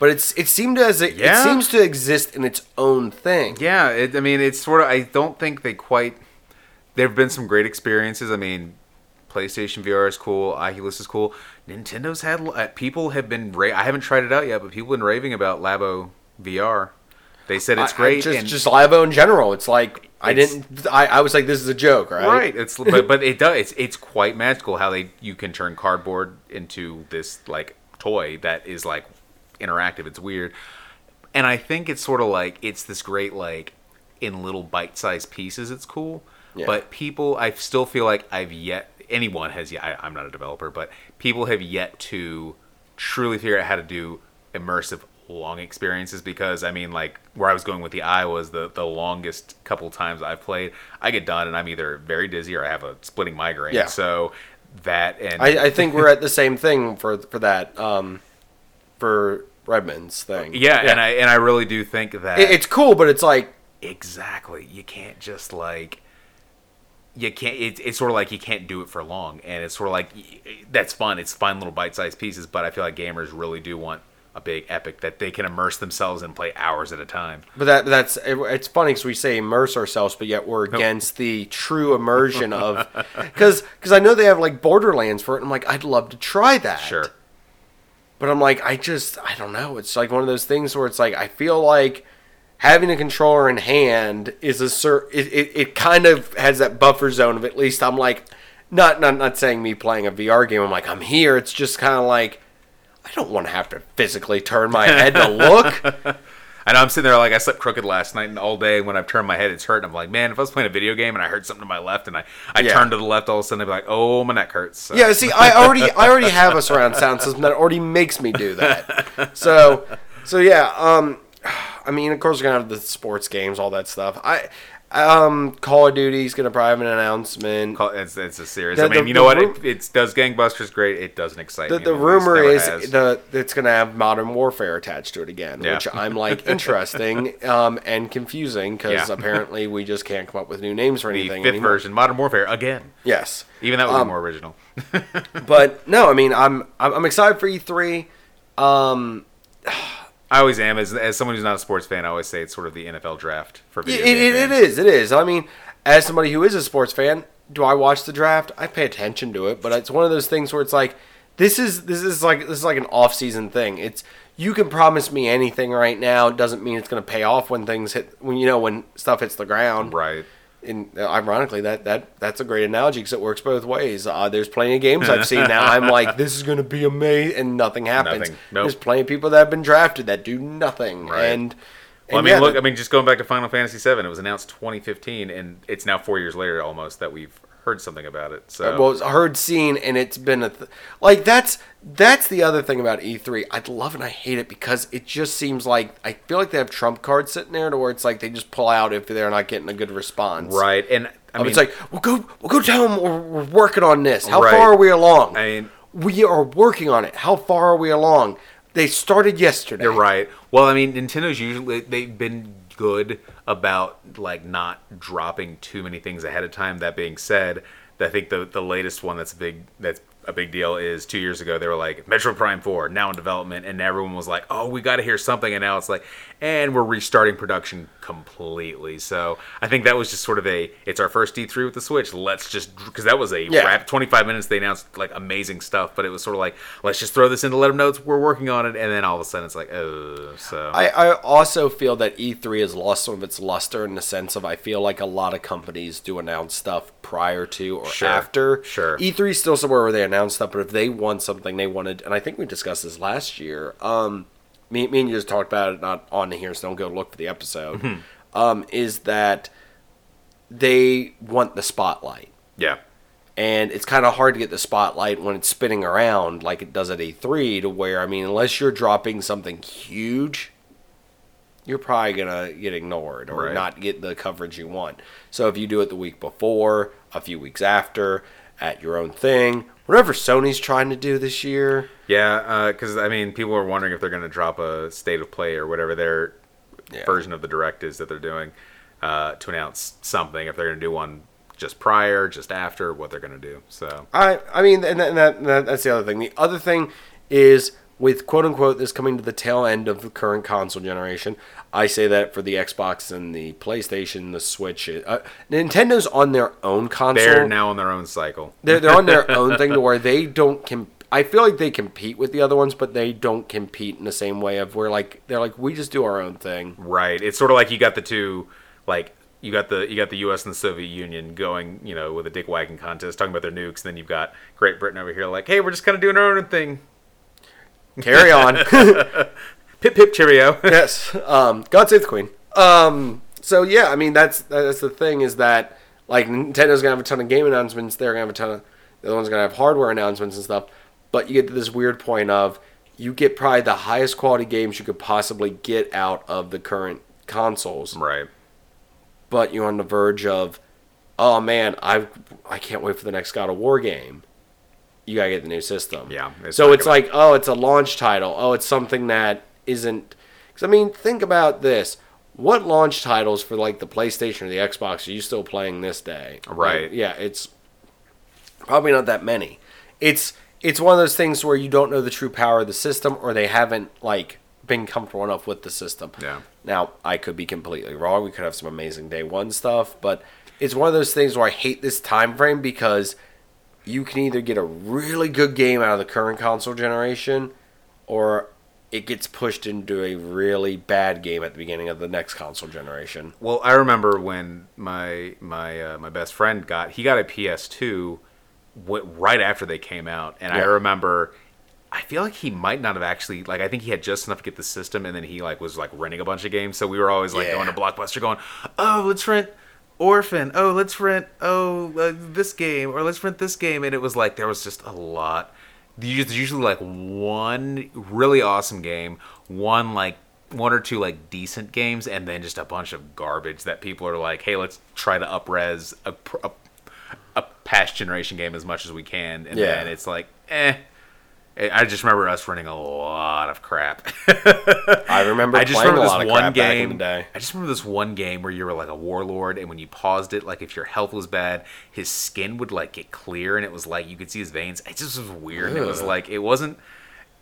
But it's it seemed as it, Yeah. it seems to exist in its own thing. Yeah, it, I mean, it's sort of. I don't think they quite. There have been some great experiences. I mean, PlayStation VR is cool. Oculus is cool. Nintendo's had uh, people have been. Ra- I haven't tried it out yet, but people have been raving about Labo VR. They said it's I- I great. just and- just Labo in general. It's like I didn't. I, I was like, this is a joke, right? right. It's but but it does. It's it's quite magical how they you can turn cardboard into this like toy that is like interactive. It's weird, and I think it's sort of like it's this great like in little bite-sized pieces. It's cool, Yeah. but people, I still feel like I've yet anyone has yet. I, I'm not a developer, but people have yet to truly figure out how to do immersive long experiences because I mean like where I was going with the eye was the the longest couple times I've played I get done and I'm either very dizzy or I have a splitting migraine Yeah. so that and I, I think we're at <laughs> the same thing for for that. Um, for Redmond's thing. yeah, and I and I really do think that It- it's cool, but it's like exactly you can't just like you can't it, it's sort of like you can't do it for long and it's sort of like that's fun it's fun little bite-sized pieces but i feel like gamers really do want a big epic that they can immerse themselves and play hours at a time But that that's it- it's funny because we say immerse ourselves, but yet we're against the true immersion <laughs> of because because I know they have like Borderlands for it. And I'm like, I'd love to try that. sure But I'm like, I just I don't know. It's like one of those things where it's like I feel like having a controller in hand is a cer it, it, it kind of has that buffer zone of at least I'm like not not not saying me playing a VR game. I'm like I'm here. It's just kind of like I don't want to have to physically turn my head to look. <laughs> I know I'm sitting there like I slept crooked last night and all day. And when I've turned my head, it's hurt. And I'm like, man, if I was playing a video game and I heard something to my left and I, I Yeah. turned to the left, all of a sudden I'd be like, oh, my neck hurts. So- Yeah, see, I already I already have a surround sound system that already makes me do that. So, so yeah, um, I mean, of course, we're gonna have the sports games, all that stuff. I, um, Call of Duty is gonna probably have an announcement. Call- It's, it's a series. The- I mean, the- you know what? ru- It, it does gangbusters great. It doesn't excite The, me. the rumor is has. the it's gonna have Modern Warfare attached to it again, Yeah. which I'm like <laughs> interesting um, and confusing because Yeah. apparently we just can't come up with new names for the anything. fifth anymore. version, Modern Warfare again. Yes, Even that would Um, be more original. but no, I mean, I'm I'm, I'm excited for E3. Um, I always am. As, as someone who's not a sports fan, I always say it's sort of the NFL draft for video it, it, it is. It is. I mean, as somebody who is a sports fan, do I watch the draft? I pay attention to it, but it's one of those things where it's like this is this is like this is like an off season thing. It's you can promise me anything right now. It doesn't mean it's going to pay off when things hit when you know when stuff hits the ground. Right. And ironically, that that that's a great analogy because it works both ways. Uh, there's plenty of games I've seen now. I'm like, <laughs> this is going to be amazing, and nothing happens. Nothing. Nope. There's plenty of people that have been drafted that do nothing, Right. and. Well, I mean, yeah, look. I mean, just going back to Final Fantasy VII, it was announced 2015, and it's now four years later almost that we've heard something about it. So well, it's a heard, seen, and it's been a th- like that's that's the other thing about E3. I love and I hate it because it just seems like I feel like they have trump cards sitting there to where it's like they just pull out if they're not getting a good response. right, and I mean, it's like we'll go we'll go tell them we're, we're working on this. How Right. far are we along? I mean- we are working on it. How far are we along? They started yesterday. You're right. Well, I mean, Nintendo's usually they've been good about like not dropping too many things ahead of time. That being said, I think the the latest one that's big that's a big deal is two years ago they were like Metroid Prime Four now in development, and everyone was like, oh, we got to hear something, and now it's like, and we're restarting production completely. So I think that was just sort of a it's our first D3 with the Switch. Let's just because that was a Yeah. rap 25 minutes they announced like amazing stuff, but it was sort of like let's just throw this in to let them know we're working on it, and then all of a sudden it's like oh, so I, I also feel that E3 has lost some of its luster in the sense of I feel like a lot of companies do announce stuff prior to or Sure, after. sure. E3 is still somewhere where they announce stuff, but if they want something they wanted, and I think we discussed this last year. Um, me, me and you just talked about it, not on here, so don't go look for the episode. Mm-hmm. Um, is that they want the spotlight. yeah, And it's kind of hard to get the spotlight when it's spinning around like it does at E3 to where, I mean, unless you're dropping something huge, you're probably going to get ignored or Right. not get the coverage you want. So if you do it the week before, a few weeks after, at your own thing, whatever Sony's trying to do this year, yeah. Because I mean, people are wondering if they're going to drop a state of play or whatever their Yeah. version of the direct is that they're doing uh, to announce something. If they're going to do one just prior, just after, what they're going to do. So I I mean, and that, and that, and that that's the other thing. The other thing is with quote unquote this coming to the tail end of the current console generation. I say that for the Xbox and the PlayStation, the Switch. Uh, Nintendo's on their own console. they're now on their own cycle. they're, they're on their <laughs> own thing to where they don't com- I feel like they compete with the other ones, but they don't compete in the same way of where like they're like we just do our own thing. Right. It's sort of like you got the two, like you got the you got the U.S. and the Soviet Union going, you know, with a dick wagging contest, talking about their nukes, and then you've got Great Britain over here, like, hey, we're just kind of doing our own thing. Carry on. <laughs> <laughs> Pip pip cheerio. <laughs> yes. Um, God save the Queen. Um, so yeah, I mean that's that's the thing is that like Nintendo's gonna have a ton of game announcements. They're gonna have a ton of the other one's gonna have hardware announcements and stuff. But you get to this weird point of you get probably the highest quality games you could possibly get out of the current consoles, right. but you're on the verge of, oh man, I I can't wait for the next God of War game. You gotta get the new system. Yeah, it's so it's gonna- like, oh, it's a launch title. Oh, it's something that isn't. Because I mean, think about this. What launch titles for like the PlayStation or the Xbox are you still playing this day? Right. Like, yeah, it's probably not that many. It's it's one of those things where you don't know the true power of the system, or they haven't like been comfortable enough with the system. Yeah. Now I could be completely wrong. We could have some amazing day one stuff, but it's one of those things where I hate this time frame because you can either get a really good game out of the current console generation, or it gets pushed into a really bad game at the beginning of the next console generation. Well, I remember when my my uh, my best friend got he got a PS2 w- right after they came out, and I remember I feel like he might not have actually like I think he had just enough to get the system, and then he like was like renting a bunch of games. So we were always like Yeah. going to Blockbuster, going, "Oh, let's rent Orphen. Oh, let's rent oh uh, this game, or let's rent this game." And it was like there was just a lot. There's usually like one really awesome game, one like one or two like decent games, and then just a bunch of garbage that people are like, "Hey, let's try to upres a, a a past generation game as much as we can, and Yeah. then it's like, eh. I just remember us running a lot of crap. <laughs> I remember I just playing remember a this lot of one crap back in game. I just remember this one game where you were like a warlord, and when you paused it, like if your health was bad, his skin would like get clear, and it was like you could see his veins. It just was weird. It was like it wasn't.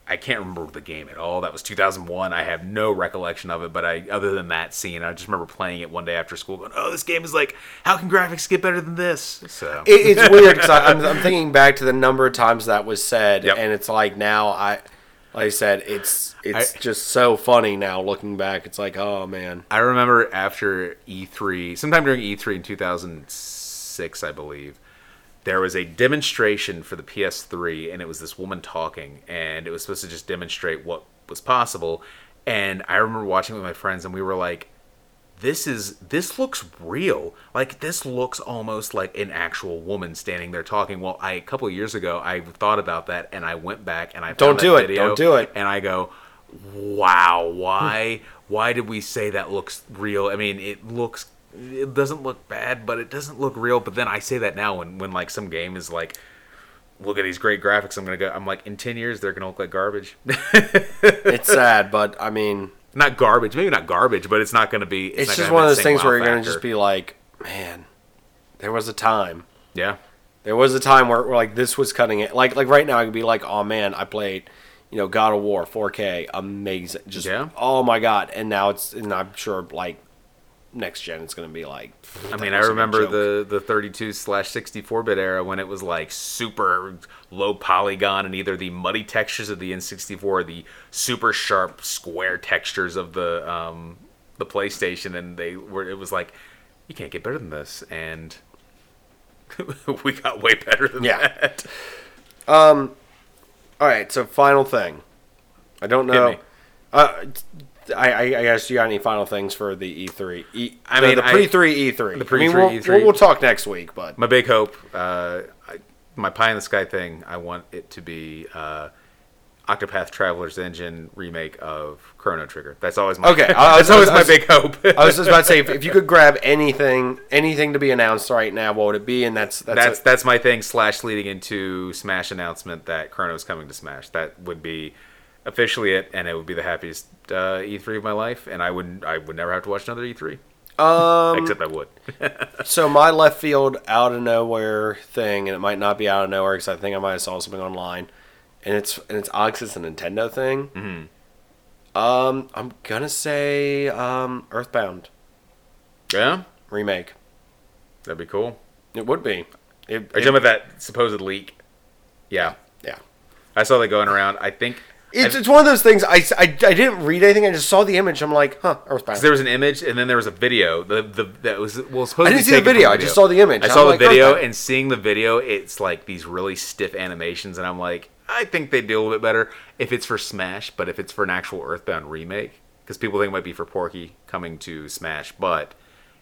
I can't remember the game at all. That was 2001. I have no recollection of it, but I other than that scene, I just remember playing it one day after school, going, "Oh, this game is like, how can graphics get better than this?" So It, it's <laughs> weird because I'm, I'm thinking back to the number of times that was said, Yep. and it's like now I, like I said, it's it's I- just so funny now looking back. It's like, oh man, I remember after E3, sometime during E3 in 2006, I believe, there was a demonstration for the PS3, and it was this woman talking, and it was supposed to just demonstrate what was possible. And I remember watching it with my friends, and we were like, this is this looks real like this looks almost like an actual woman standing there talking well i a couple of years ago i thought about that and i went back and i Don't do it, video, don't do it. and i go wow why why did we say that looks real i mean it looks it doesn't look bad but it doesn't look real but then i say that now when when like some game is like look at these great graphics i'm gonna go i'm like in 10 years they're gonna look like garbage <laughs> it's sad, but I mean, not garbage maybe not garbage but it's not gonna be it's, not just one of those things where you're gonna just be like, man, there was a time. yeah There was a time where, where like this was cutting it. Like like right now, I could be like, oh man, I played, you know, God of War 4K, amazing, just Yeah. oh my god. And now it's, and I'm sure like next gen, it's gonna be like. I mean, I remember the the 32 slash 64 bit era when it was like super low polygon and either the muddy textures of the N64 or the super sharp square textures of the um, the PlayStation, and they were it was like you can't get better than this, and <laughs> we got way better than Yeah. that. All right, so final thing. I don't know. Uh, I, I, I guess you got any final things for the E3? E, I the- mean, the pre three E3. the I mean, pre-3 we'll, E3. We'll, we'll talk next week, but My big hope, uh, I, my pie in the sky thing, I want it to be uh, Octopath Traveler's Engine remake of Chrono Trigger. That's always my Okay, <laughs> that's always my big hope. I was just about to say if, <laughs> if you could grab anything, anything to be announced right now, what would it be? And that's that's, that's that's my thing. Slash leading into Smash announcement that Chrono's coming to Smash. That would be officially it, and it would be the happiest uh, E3 of my life. And I would I would never have to watch another E3, um. except I would. <laughs> So my left field out of nowhere thing, and it might not be out of nowhere because I think I might have saw something online, and it's and it's 'cause it's a Nintendo thing. Mm-hmm. Um, I'm gonna say um, Earthbound yeah, remake. that'd be cool. It would be. It, Are you it- talking about that supposed leak? Yeah, yeah. I saw that going around. I think It's, it's one of those things. I, I, I didn't read anything. I just saw the image. I'm like, huh, Earthbound. 'Cause there was an image and then there was a video. The the that was well supposed I to didn't be see the taken from video. I just saw the image. I I'm saw the like, video and seeing the video, it's like these really stiff animations, and I'm like, I think they'd do a little bit better if it's for Smash, but if it's for an actual Earthbound remake, because people think it might be for Porky coming to Smash, but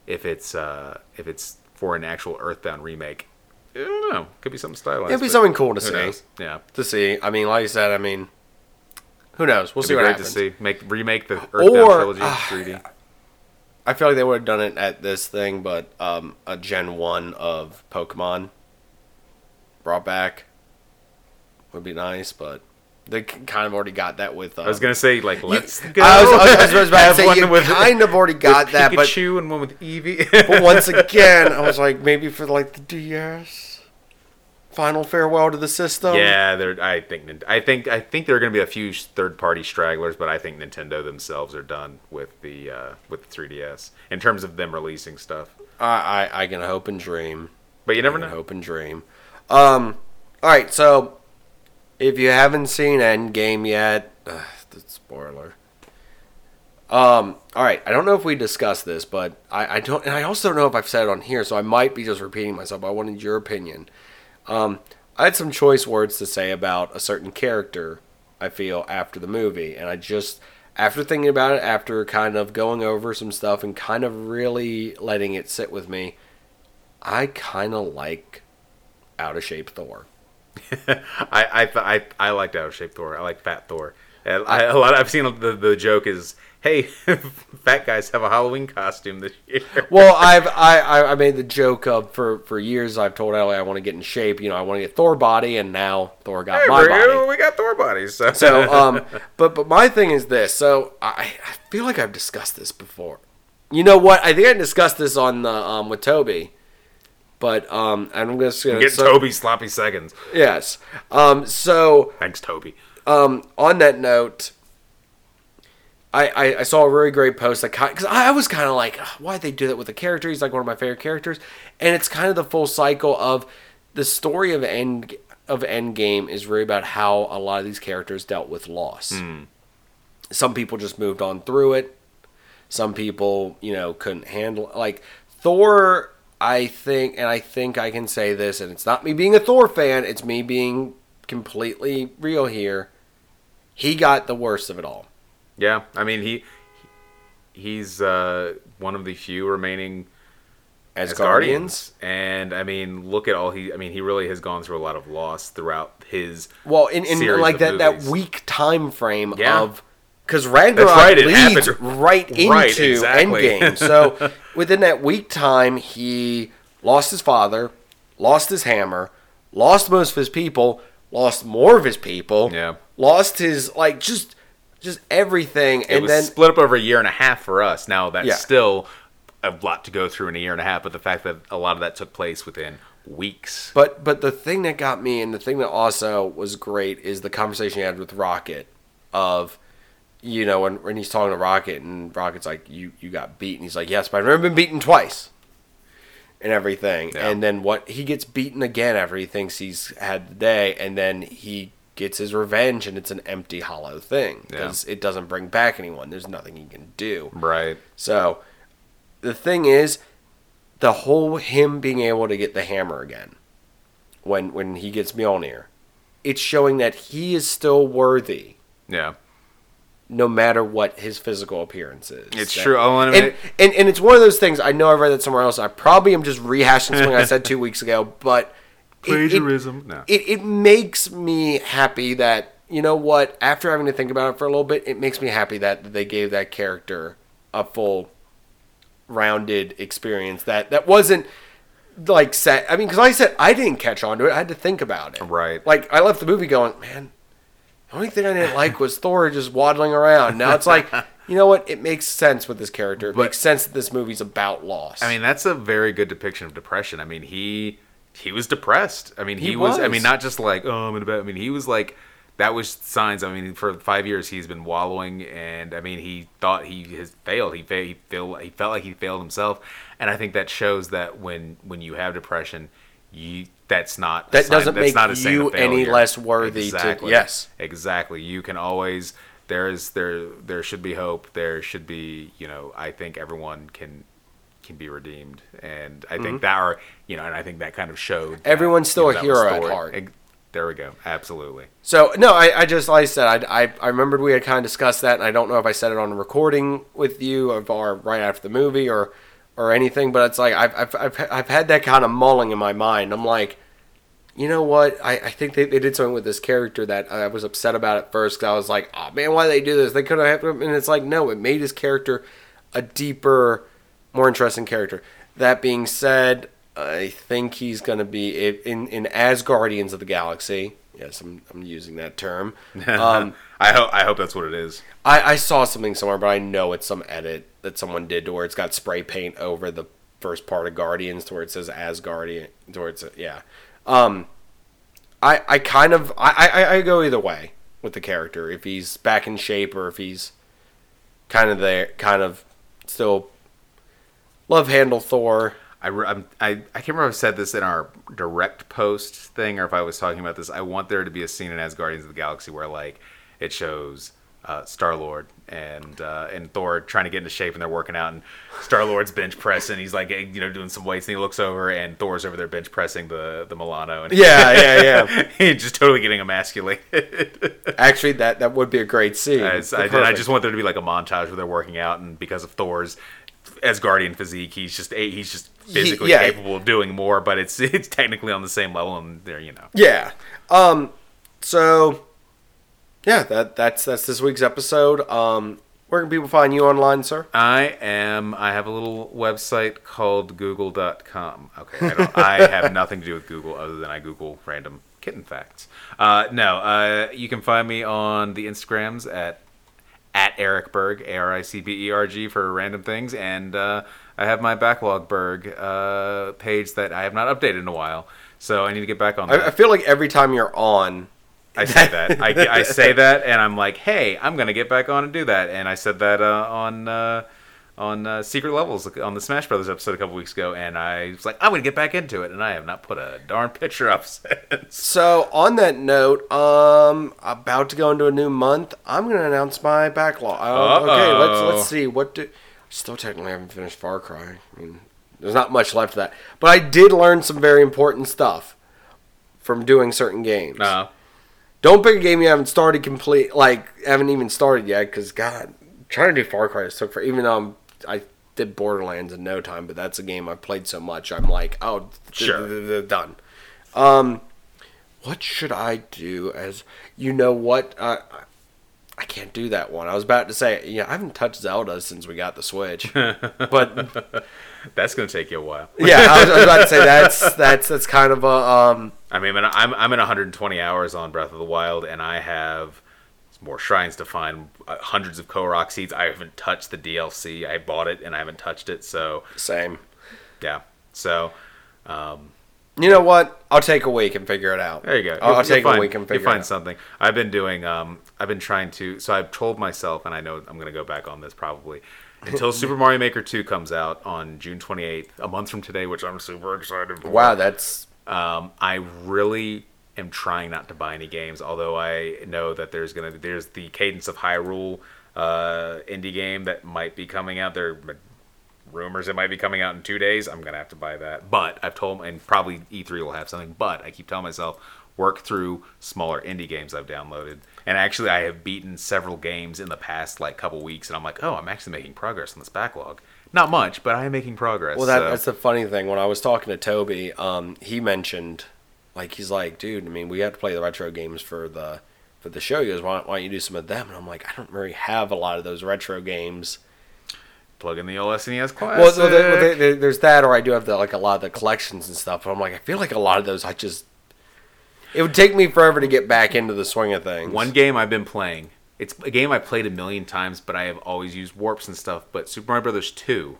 if it's uh if it's for an actual Earthbound remake, I don't know, could be something stylized. It'd be but something cool to who see. knows? Yeah. to see. I mean, like you said, I mean, who knows? We'll It'd see be what great happens. to see. Make remake the Earthbound Or, trilogy uh, 3D. I feel like they would have done it at this thing, but um, a Gen One of Pokemon brought back would be nice, but they kind of already got that with. Uh, I was gonna say like let's <laughs> go. I was, I was, I was about to <laughs> say you with- kind of already got that, but Pikachu and one with Eevee. but once <laughs> again, I was like maybe for like the DS. Final farewell to the system. yeah, they're. I think. I think. I think there are going to be a few third-party stragglers, but I think Nintendo themselves are done with the uh, with the 3DS in terms of them releasing stuff. I, I I can hope and dream. But you never I can know. hope and dream. Um, all right, so if you haven't seen Endgame yet, ugh, <sighs> the spoiler. Um, all right, I don't know if we discussed this, but I, I don't, and I also don't know if I've said it on here, so I might be just repeating myself. But I wanted your opinion. Um, I had some choice words to say about a certain character I feel after the movie, and I just after thinking about it, after kind of going over some stuff and kind of really letting it sit with me, I kind of like out of shape Thor. <laughs> I, I I I liked out of shape Thor. I like fat Thor. And I, a lot. I've seen the the joke is, hey, <laughs> fat guys have a Halloween costume this year. <laughs> Well, I've I, I made the joke of for for years. I've told Ellie I want to get in shape. You know, I want to get Thor body, and now Thor got Hey, my body. we got Thor bodies. So, So, <laughs> um, but but my thing is this. So I, I feel like I've discussed this before. You know what? I think I discussed this on the um with Toby, but um, I'm just gonna get so- Toby sloppy seconds. Yes. Um. So Thanks, Toby. um, on that note, I, I, I saw a really great post that because I, I was kind of like, why'd they do that with the character? He's like one of my favorite characters, and it's kind of the full cycle of the story of end of Endgame is really about how a lot of these characters dealt with loss. Hmm. Some people just moved on through it. Some people, you know, couldn't handle like Thor. I think, and I think I can say this, and it's not me being a Thor fan. It's me being completely real here. He got the worst of it all. Yeah, I mean he he's uh, one of the few remaining As, as Guardians. and I mean look at all he. I mean he really has gone through a lot of loss throughout his. Well, in, in like that, that movies. week time frame Yeah. of because Ragnarok right, leads <laughs> right into Right, exactly. Endgame. <laughs> So within that week time, he lost his father, lost his hammer, lost most of his people, lost more of his people, Yeah. lost his like just just everything, It and was then split up over a year and a half for us. Now that's Yeah. still a lot to go through in a year and a half, but the fact that a lot of that took place within weeks. But but the thing that got me and the thing that also was great is the conversation he had with Rocket of you know when, when he's talking to Rocket and Rocket's like you you got beaten he's like yes but I've never been beaten twice and everything Yeah. and then what he gets beaten again after he thinks he's had the day and then he gets his revenge and it's an empty hollow thing because it doesn't bring back anyone there's nothing he can do Right. so the thing is, the whole him being able to get the hammer again when when he gets Mjolnir, it's showing that he is still worthy Yeah. no matter what his physical appearance is. It's That- true. Oh, and I and, and and it's one of those things. I know I read that somewhere else. I probably am just rehashing something I said two weeks ago, but it- it- Plagiarism? No. It, it makes me happy that you know what. After having to think about it for a little bit, it makes me happy that they gave that character a full, rounded experience. That that wasn't like set. I mean, because like I said I didn't catch on to it. I had to think about it. Right. Like I left the movie going, man. The only thing I didn't like was Thor just waddling around. Now it's like, <laughs> you know what? It makes sense with this character. It But- makes sense that this movie's about loss. I mean, that's a very good depiction of depression. I mean, he he was depressed. I mean, he, He was, I mean, not just like oh, I'm in a bed. I mean, he was like that was signs. I mean, for five years he's been wallowing, and I mean, he thought he has failed. He he feel he felt like he failed himself, and I think that shows that when when you have depression, you that's not That sign- doesn't that's make not a you any less worthy to- yes. exactly. You can always there is there there should be hope. There should be you know. I think everyone can can be redeemed, and I think that are you know, and I think that kind of showed. that, Mm-hmm. Everyone's still you a know, was hero at heart. There we go. Absolutely. So no, I, I just like I said, I, I I remembered we had kind of discussed that, and I don't know if I said it on a recording with you or, or right after the movie or or anything, but it's like I've I've I've, I've had that kind of mulling in my mind. I'm like, you know what? I, I think they, they did something with this character that I was upset about at first. Cause I was like, oh man, why did they do this? They could have, and it's like, no, it made his character a deeper, more interesting character. That being said, I think he's going to be in in as Guardians of the Galaxy. Yes, I'm, I'm using that term. <laughs> Um, I hope I hope that's what it is. I, I saw something somewhere, but I know it's some edit that someone did to where it's got spray paint over the first part of Guardians to where it says Asgardian. To where it's yeah. Um, I I kind of I, I I go either way with the character if he's back in shape or if he's kind of there, kind of still love handle Thor. I, I'm, I, I can't remember if I said this in our direct post thing or if I was talking about this. I want there to be a scene in As Guardians of the Galaxy where like it shows uh, Star Lord and uh, and Thor trying to get into shape, and they're working out, and Star Lord's bench pressing. He's like you know doing some weights, and he looks over, and Thor's over there bench pressing the the Milano, and Yeah, yeah, yeah. <laughs> he's just totally getting emasculated. <laughs> Actually, that that would be a great scene. As- I, I just want there to be like a montage where they're working out, and because of Thor's Asgardian physique, he's just he's just physically yeah. capable of doing more, but it's <laughs> it's technically on the same level, and they're you know. Yeah. Um. So, yeah, that that's that's this week's episode. Um. Where can people find you online, sir? I am. I have a little website called Google.com. Okay, I, don't, I <laughs> have nothing to do with Google other than I Google random kitten facts. Uh, no, uh, you can find me on the Instagrams at at Aric Berg, A R I C B E R G for random things, and uh, I have my Backlog Berg uh, page that I have not updated in a while, so I need to get back on that. I, I feel like every time you're on, I say that. <laughs> I, I say that, and I'm like, hey, I'm gonna get back on and do that. And I said that uh, on uh, on uh, Secret Levels on the Smash Brothers episode a couple weeks ago, and I was like, I'm gonna get back into it, and I have not put a darn picture up <laughs> since. So on that note, um, about to go into a new month. I'm gonna announce my backlog. Uh, okay, let's let's see what do. Still technically haven't finished Far Cry. I mean, there's not much left of that, but I did learn some very important stuff from doing certain games. Uh, Don't pick a game you haven't started complete, like haven't even started yet, because God, trying to do Far Cry is took for. Even though I'm, I did Borderlands in no time, but that's a game I've played so much. I'm like, oh, Sure. d- d- d- done. Um, what should I do? As you know, what uh, I can't do that one. I was about to say, yeah, I haven't touched Zelda since we got the Switch, <laughs> but that's gonna take you a while. yeah, I was, I was about to say <laughs> that's that's that's kind of a um. I mean, I'm I'm in 120 hours on Breath of the Wild, and I have more shrines to find, uh, hundreds of Korok seeds. I haven't touched the DLC. I bought it and I haven't touched it. So Same. yeah. So um, You know what? I'll take a week and figure it out. There you go. I'll, I'll take you'll a week and figure You'll find it out. something. I've been doing. Um, I've been trying to. So I've told myself, and I know I'm going to go back on this probably until <laughs> Super Mario Maker 2 comes out on June 28th, a month from today, which I'm super excited for. Wow, that's Um, I really am trying not to buy any games, although I know that there's gonna there's the Cadence of Hyrule uh, indie game that might be coming out. There are rumors it might be coming out in two days. I'm gonna have to buy that, but I've told and probably E3 will have something. But I keep telling myself work through smaller indie games I've downloaded. And actually, I have beaten several games in the past like couple weeks, and I'm like, oh, I'm actually making progress on this backlog. Not much, but I am making progress. well. That, so- that's the funny thing. When I was talking to Toby, um, he mentioned, like, he's like, dude. I mean, we have to play the retro games for the for the show. He goes, why, why don't you do some of them? And I'm like, I don't really have a lot of those retro games. plug in the old SNES classic. Well, well, there- well, there- there's that, or I do have the like a lot of the collections and stuff. But I'm like, I feel like a lot of those, I just. It would take me forever to get back into the swing of things. One game I've been playing. It's a game I played a million times, but I have always used warps and stuff. But Super Mario Brothers 2,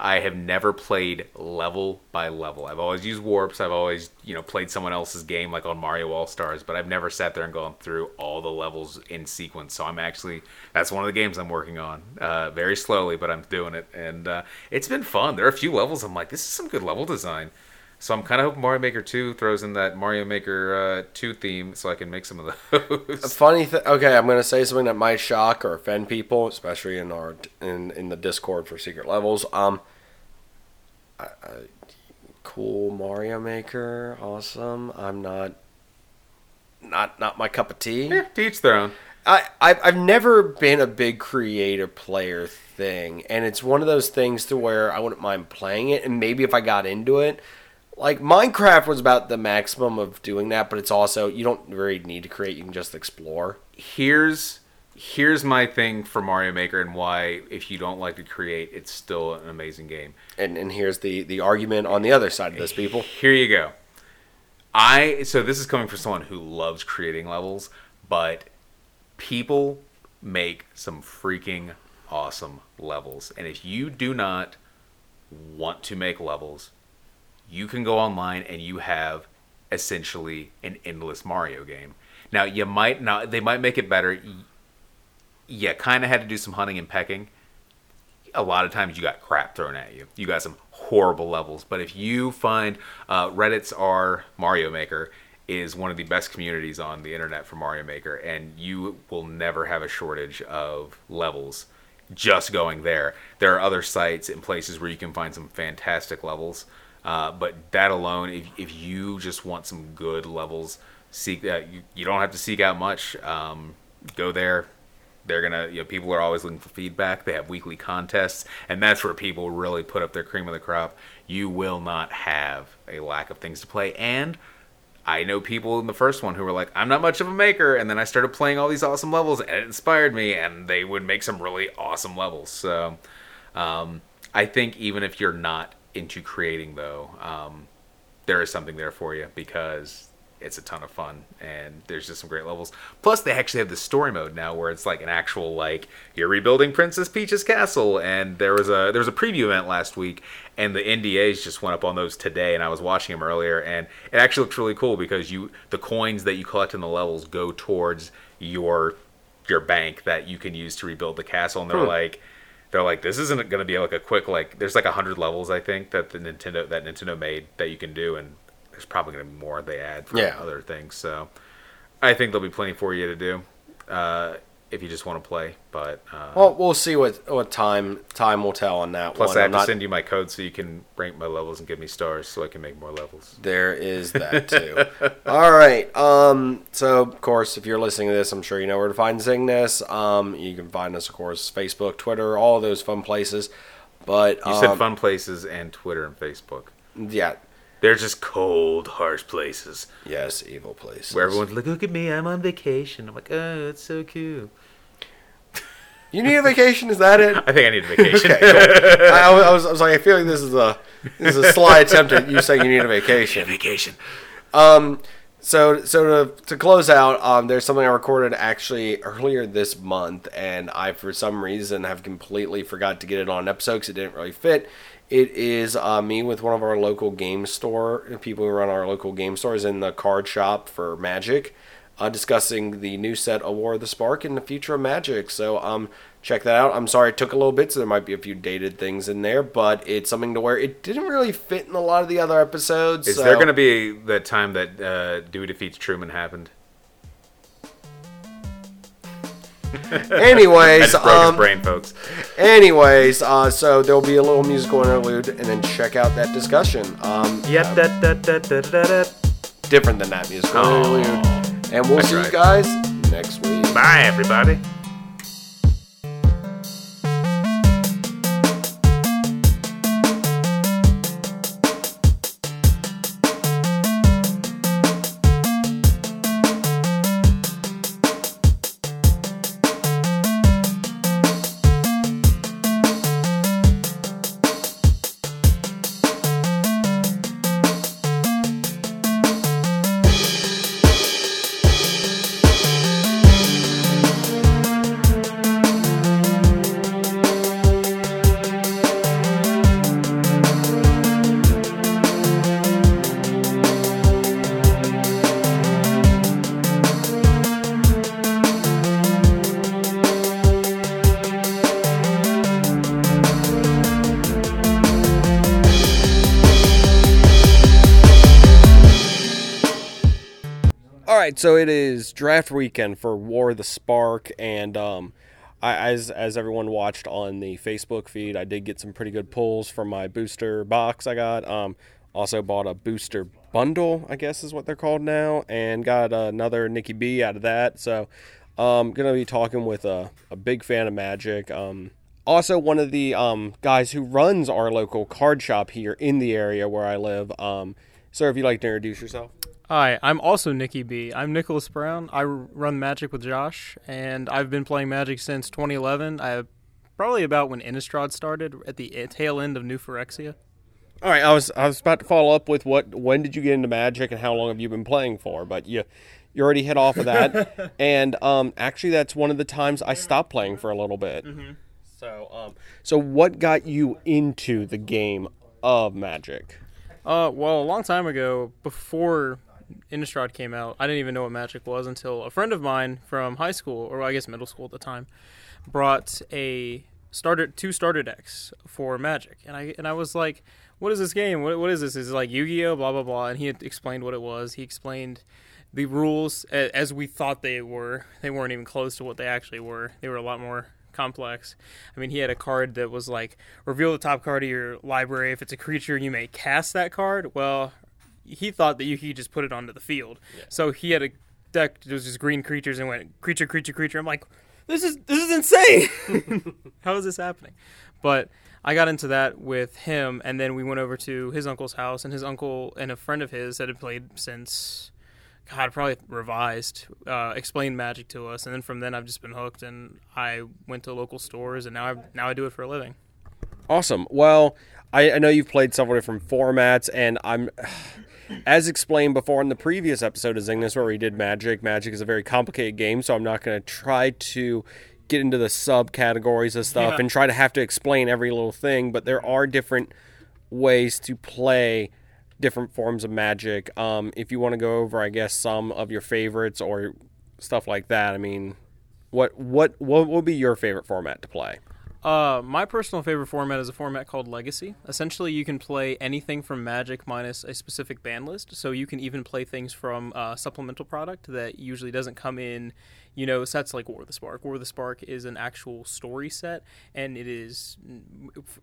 I have never played level by level. I've always used warps. I've always, you know, played someone else's game like on Mario All Stars, but I've never sat there and gone through all the levels in sequence. So I'm actually that's one of the games I'm working on. Uh, very slowly, but I'm doing it, and uh, it's been fun. There are a few levels I'm like, this is some good level design. So I'm kind of hoping Mario Maker 2 throws in that Mario Maker uh, 2 theme so I can make some of A those. funny thing. Okay, I'm gonna say something that might shock or offend people, especially in our in in the Discord for secret levels. Um, I, I, cool Mario Maker, awesome. I'm not not not my cup of tea. yeah, to each their own. I I've, I've never been a big creator player thing, and it's one of those things to where I wouldn't mind playing it, and maybe if I got into it. Like Minecraft was about the maximum of doing that, but it's also you don't really need to create; you can just explore. Here's here's my thing for Mario Maker and why if you don't like to create, it's still an amazing game. and and here's the the argument on the other side of this people Here you go. I so this is coming from someone who loves creating levels, but people make some freaking awesome levels. And if you do not want to make levels, you can go online and you have essentially an endless Mario game. Now, you might not they might make it better. Yeah, kind of had to do some hunting and pecking a lot of times you got crap thrown at you. You got some horrible levels. But if you find uh, Reddit's are Mario Maker, is one of the best communities on the internet for Mario Maker, and you will never have a shortage of levels just going there. There are other sites and places where you can find some fantastic levels, uh, but that alone, if, if you just want some good levels, seek that. You, you don't have to seek out much. Um, go there. They're gonna, you know, people are always looking for feedback. They have weekly contests, and that's where people really put up their cream of the crop. You will not have a lack of things to play, and I know people in the first one who were like, I'm not much of a maker, and then I started playing all these awesome levels, and it inspired me, and they would make some really awesome levels. So, um, I think even if you're not into creating, though, um, there is something there for you because it's a ton of fun and there's just some great levels. Plus they actually have the story mode now where it's like an actual like you're rebuilding princess peach's castle. And there was a there was a preview event last week and the ndas just went up on those today and i was watching them earlier. And it actually looks really cool because you the coins that you collect in the levels go towards your your bank that you can use to rebuild the castle. And they're Hmm. like they're like this isn't going to be like a quick like there's like a hundred levels i think that the nintendo that nintendo made that you can do and there's probably going to be more they add for Yeah. other things so i think there'll be plenty for you to do uh, if you just want to play but uh, Well, we'll see what what time time will tell on that plus one. i have I'm to not- send you my code so you can rank my levels and give me stars so i can make more levels There is that <laughs> too. All right. Um. So of course, if you're listening to this, I'm sure you know where to find Zingness. Um. You can find us, of course, Facebook, Twitter, all those fun places. But you um, said fun places and twitter and facebook Yeah. They're just cold harsh places Yes, evil places. where everyone's like look at me i'm on vacation i'm like oh it's so cute <laughs> you need a vacation? Is that it? <laughs> i think i need a vacation Okay. Cool. <laughs> I, I was, I was like, I feel like this is a this is a sly attempt at you saying you need a vacation. a vacation Um, so so to, to close out, um, there's something I recorded actually earlier this month, and I for some reason have completely forgot to get it on an episode because it didn't really fit. It is uh, me with one of our local game store people who run our local game stores in the card shop for Magic, uh, discussing the new set of War of the Spark and the future of Magic. So um, check that out. I'm sorry it took a little bit, so there might be a few dated things in there, but it's something to where it didn't really fit in a lot of the other episodes. Is so- there going to be the time that uh, Dewey defeats Truman happened? <laughs> Anyways, I just broke his um, brain, folks. anyways, uh, so there'll be a little musical interlude, and then check out that discussion. Um, Yeah, da, da, da, da, da, da. different than that musical Oh. interlude, and we'll I see you guys next week. Bye, everybody. Right, so it is draft weekend for War of the Spark, and um, I, as as everyone watched on the Facebook feed, I did get some pretty good pulls from my booster box I got. Um, also bought a booster bundle, I guess is what they're called now, and got another Nikki B out of that. So, um, gonna be talking with a, a big fan of Magic. Um, also one of the um, guys who runs our local card shop here in the area where I live. Um, sir, if you'd like to introduce yourself. Hi, I'm also Nikki B. I'm Nicholas Brown. I run Magic with Josh, and I've been playing Magic since 2011. I probably about when Innistrad started at the tail end of New Phyrexia. All right, I was I was about to follow up with what when did you get into Magic and how long have you been playing for? But you you already hit off of that, <laughs> and um, actually that's one of the times I stopped playing for a little bit. So um, so what got you into the game of Magic? Uh, well, a long time ago, before Innistrad came out, I didn't even know what Magic was until a friend of mine from high school, or I guess middle school at the time, brought a starter two starter decks for Magic, and I and I was like, "What is this game? What what is this? Is it like Yu-Gi-Oh? Blah blah blah." And he explained what it was. He explained the rules as we thought they were. They weren't even close to what they actually were. They were a lot more complex. I mean, he had a card that was like reveal the top card of your library. If it's a creature, you may cast that card. Well, he thought that you could just put it onto the field. So he had a deck that was just green creatures and went creature, creature, creature. I'm like, this is this is insane. <laughs> How is this happening? But I got into that with him, and then we went over to his uncle's house, and his uncle and a friend of his that had played since. God, probably revised, uh, explained magic to us, and then from then I've just been hooked, and I went to local stores, and now I now I do it for a living. Awesome. Well, I, I know you've played several different formats, and I'm, as explained before in the previous episode of Zingness where we did Magic. Magic is a very complicated game, so I'm not going to try to get into the subcategories of stuff Yeah. and try to have to explain every little thing. But there are different ways to play different forms of Magic. Um, if you want to go over, I guess, some of your favorites or stuff like that. I mean, what what what would be your favorite format to play? Uh, my personal favorite format is a format called Legacy. Essentially, you can play anything from Magic minus a specific ban list. So you can even play things from uh, supplemental product that usually doesn't come in, you know, sets like War of the Spark. War of the Spark is an actual story set, and it is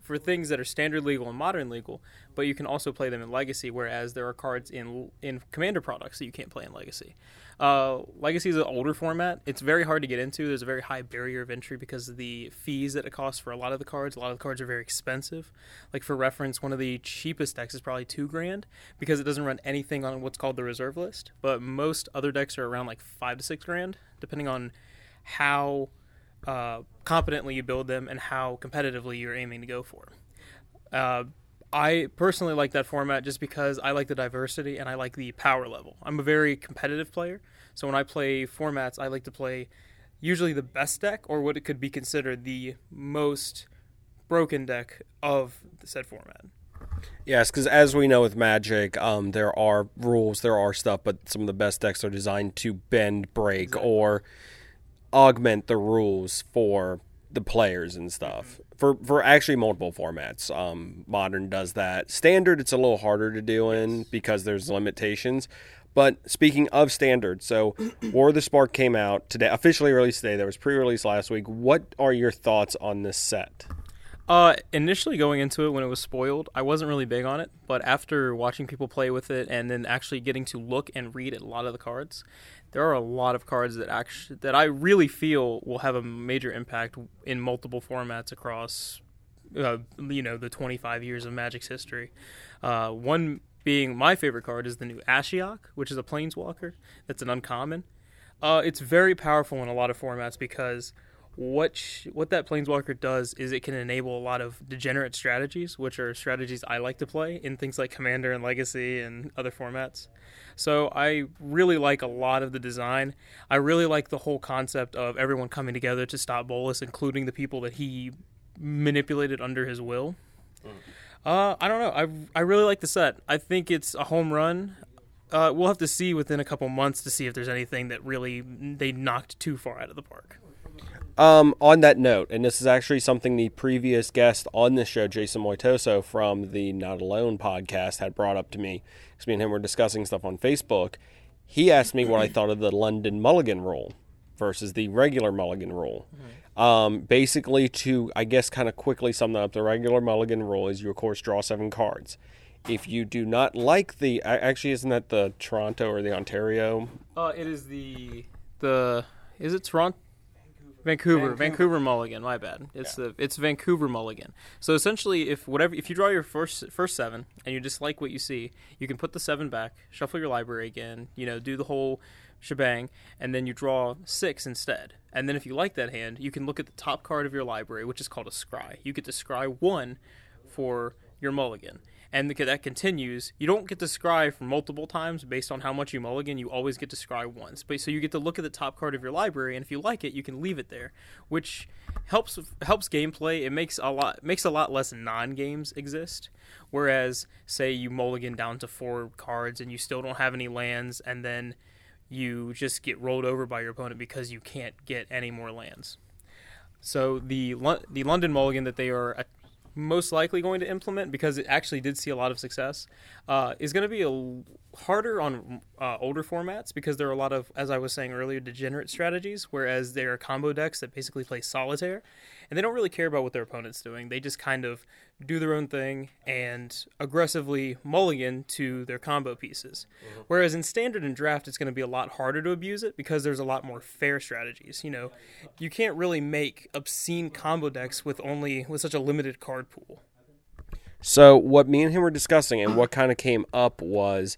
for things that are standard legal and modern legal. But you can also play them in Legacy, whereas there are cards in in Commander products that you can't play in Legacy. Uh, Legacy is an older format. It's very hard to get into. There's a very high barrier of entry because of the fees that it costs for a lot of the cards. A lot of the cards are very expensive. Like for reference, one of the cheapest decks is probably two grand because it doesn't run anything on what's called the reserve list. But most other decks are around like five to six grand, depending on how uh, competently you build them and how competitively you're aiming to go for. Uh, I personally like that format just because I like the diversity and I like the power level. I'm a very competitive player, so when I play formats, I like to play usually the best deck or what it could be considered the most broken deck of the said format. Yes, because as we know with Magic, um, there are rules, there are stuff, but some of the best decks are designed to bend, break, or augment the rules for the players and stuff. For for actually multiple formats, um, Modern does that. Standard, it's a little harder to do in because there's limitations. But speaking of standard, so <clears throat> War of the Spark came out today, officially released today. There was pre-release last week. What are your thoughts on this set? Uh, initially going into it when it was spoiled, I wasn't really big on it, but after watching people play with it and then actually getting to look and read a lot of the cards, there are a lot of cards that actually that I really feel will have a major impact in multiple formats across, uh, you know, the 25 years of Magic's history. Uh, one being my favorite card is the new Ashiok, which is a Planeswalker. That's an uncommon. Uh, it's very powerful in a lot of formats because what sh- what that planeswalker does is it can enable a lot of degenerate strategies, which are strategies I like to play in things like Commander and Legacy and other formats. So I really like a lot of the design. I really like the whole concept of everyone coming together to stop Bolas, including the people that he manipulated under his will. Uh, I don't know. I I really like the set. I think it's a home run. Uh, we'll have to see within a couple months to see if there's anything that really they knocked too far out of the park. Um, on that note, and this is actually something the previous guest on this show, Jason Moitoso from the Not Alone podcast, had brought up to me. Because me and him were discussing stuff on Facebook. He asked me what I thought of the London Mulligan rule versus the regular Mulligan rule. Um, basically, to, I guess, kind of quickly sum that up, the regular Mulligan rule is you, of course, draw seven cards. If you do not like the. Actually, isn't that the Toronto or the Ontario Uh, it is the the is it Toronto? Vancouver, Vancouver, Mulligan. My bad. It's the it's Vancouver Mulligan. So essentially, if whatever if you draw your first first seven and you dislike what you see, you can put the seven back, shuffle your library again, you know, do the whole shebang, and then you draw six instead. And then if you like that hand, you can look at the top card of your library, which is called a scry. You get to scry one for your mulligan. And the- that continues. You don't get to scry for multiple times based on how much you mulligan. You always get to scry once. But so you get to look at the top card of your library, and if you like it, you can leave it there, which helps helps gameplay. It makes a lot makes a lot less non games exist. Whereas, say you mulligan down to four cards and you still don't have any lands, and then you just get rolled over by your opponent because you can't get any more lands. So the the London Mulligan that they are most likely going to implement because it actually did see a lot of success uh, is going to be a l- harder on uh, older formats because there are a lot of, as I was saying earlier, degenerate strategies. Whereas there are combo decks that basically play solitaire, and they don't really care about what their opponent's doing. They just kind of do their own thing and aggressively mulligan to their combo pieces. Mm-hmm. Whereas in standard and draft, it's going to be a lot harder to abuse it because there's a lot more fair strategies. You know, you can't really make obscene combo decks with only with such a limited card pool. So what me and him were discussing and what kind of came up was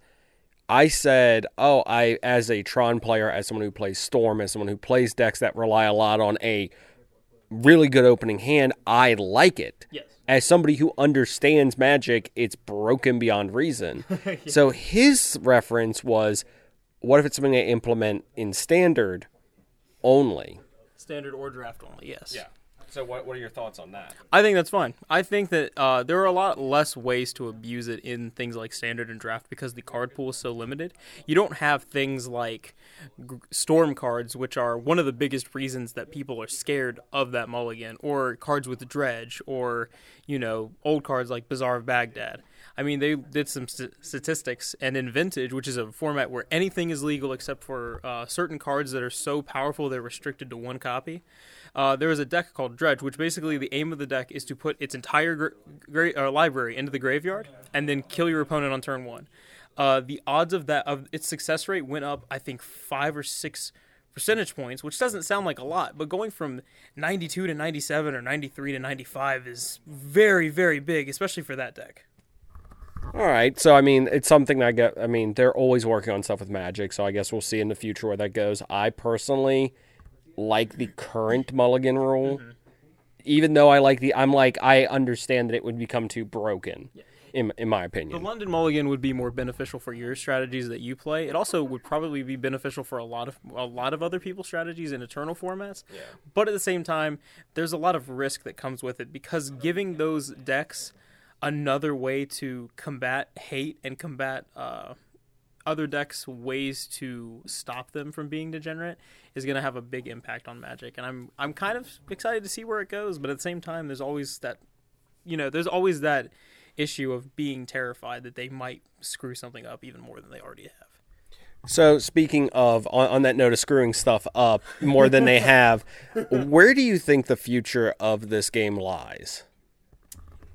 I said, "Oh, I as a Tron player, as someone who plays Storm, as someone who plays decks that rely a lot on a really good opening hand, I like it." Yes. As somebody who understands Magic, it's broken beyond reason. <laughs> So his reference was, "What if it's something they implement in Standard only?" Standard or draft only, yes. So what what are your thoughts on that? I think that's fine. I think that uh, there are a lot less ways to abuse it in things like standard and draft because the card pool is so limited. You don't have things like g- storm cards, which are one of the biggest reasons that people are scared of that mulligan, or cards with dredge, or you know old cards like Bazaar of Baghdad. I mean, they did some st- statistics, and in Vintage, which is a format where anything is legal except for uh, certain cards that are so powerful they're restricted to one copy. Uh, there is a deck called Dredge, which basically the aim of the deck is to put its entire gr- gra- uh, library into the graveyard and then kill your opponent on turn one. Uh, the odds of that of its success rate went up, I think, five or six percentage points, which doesn't sound like a lot, but going from 92 to 97 or 93 to 95 is very, very big, especially for that deck. All right. So I mean, it's something I get. I mean, they're always working on stuff with Magic, so I guess we'll see in the future where that goes. I personally like the current Mulligan rule, even though I like the. I'm like I understand that it would become too broken, in in my opinion. The. London Mulligan would be more beneficial for your strategies that you play. It also would probably be beneficial for a lot of a lot of other people's strategies in eternal formats. Yeah. But at the same time, there's a lot of risk that comes with it because giving those decks another way to combat hate and combat uh, other decks ways to stop them from being degenerate is going to have a big impact on Magic. And I'm I'm kind of excited to see where it goes. But at the same time, there's always that you know, there's always that issue of being terrified that they might screw something up even more than they already have. So speaking of on, on that note of screwing stuff up more than they <laughs> have, where do you think the future of this game lies?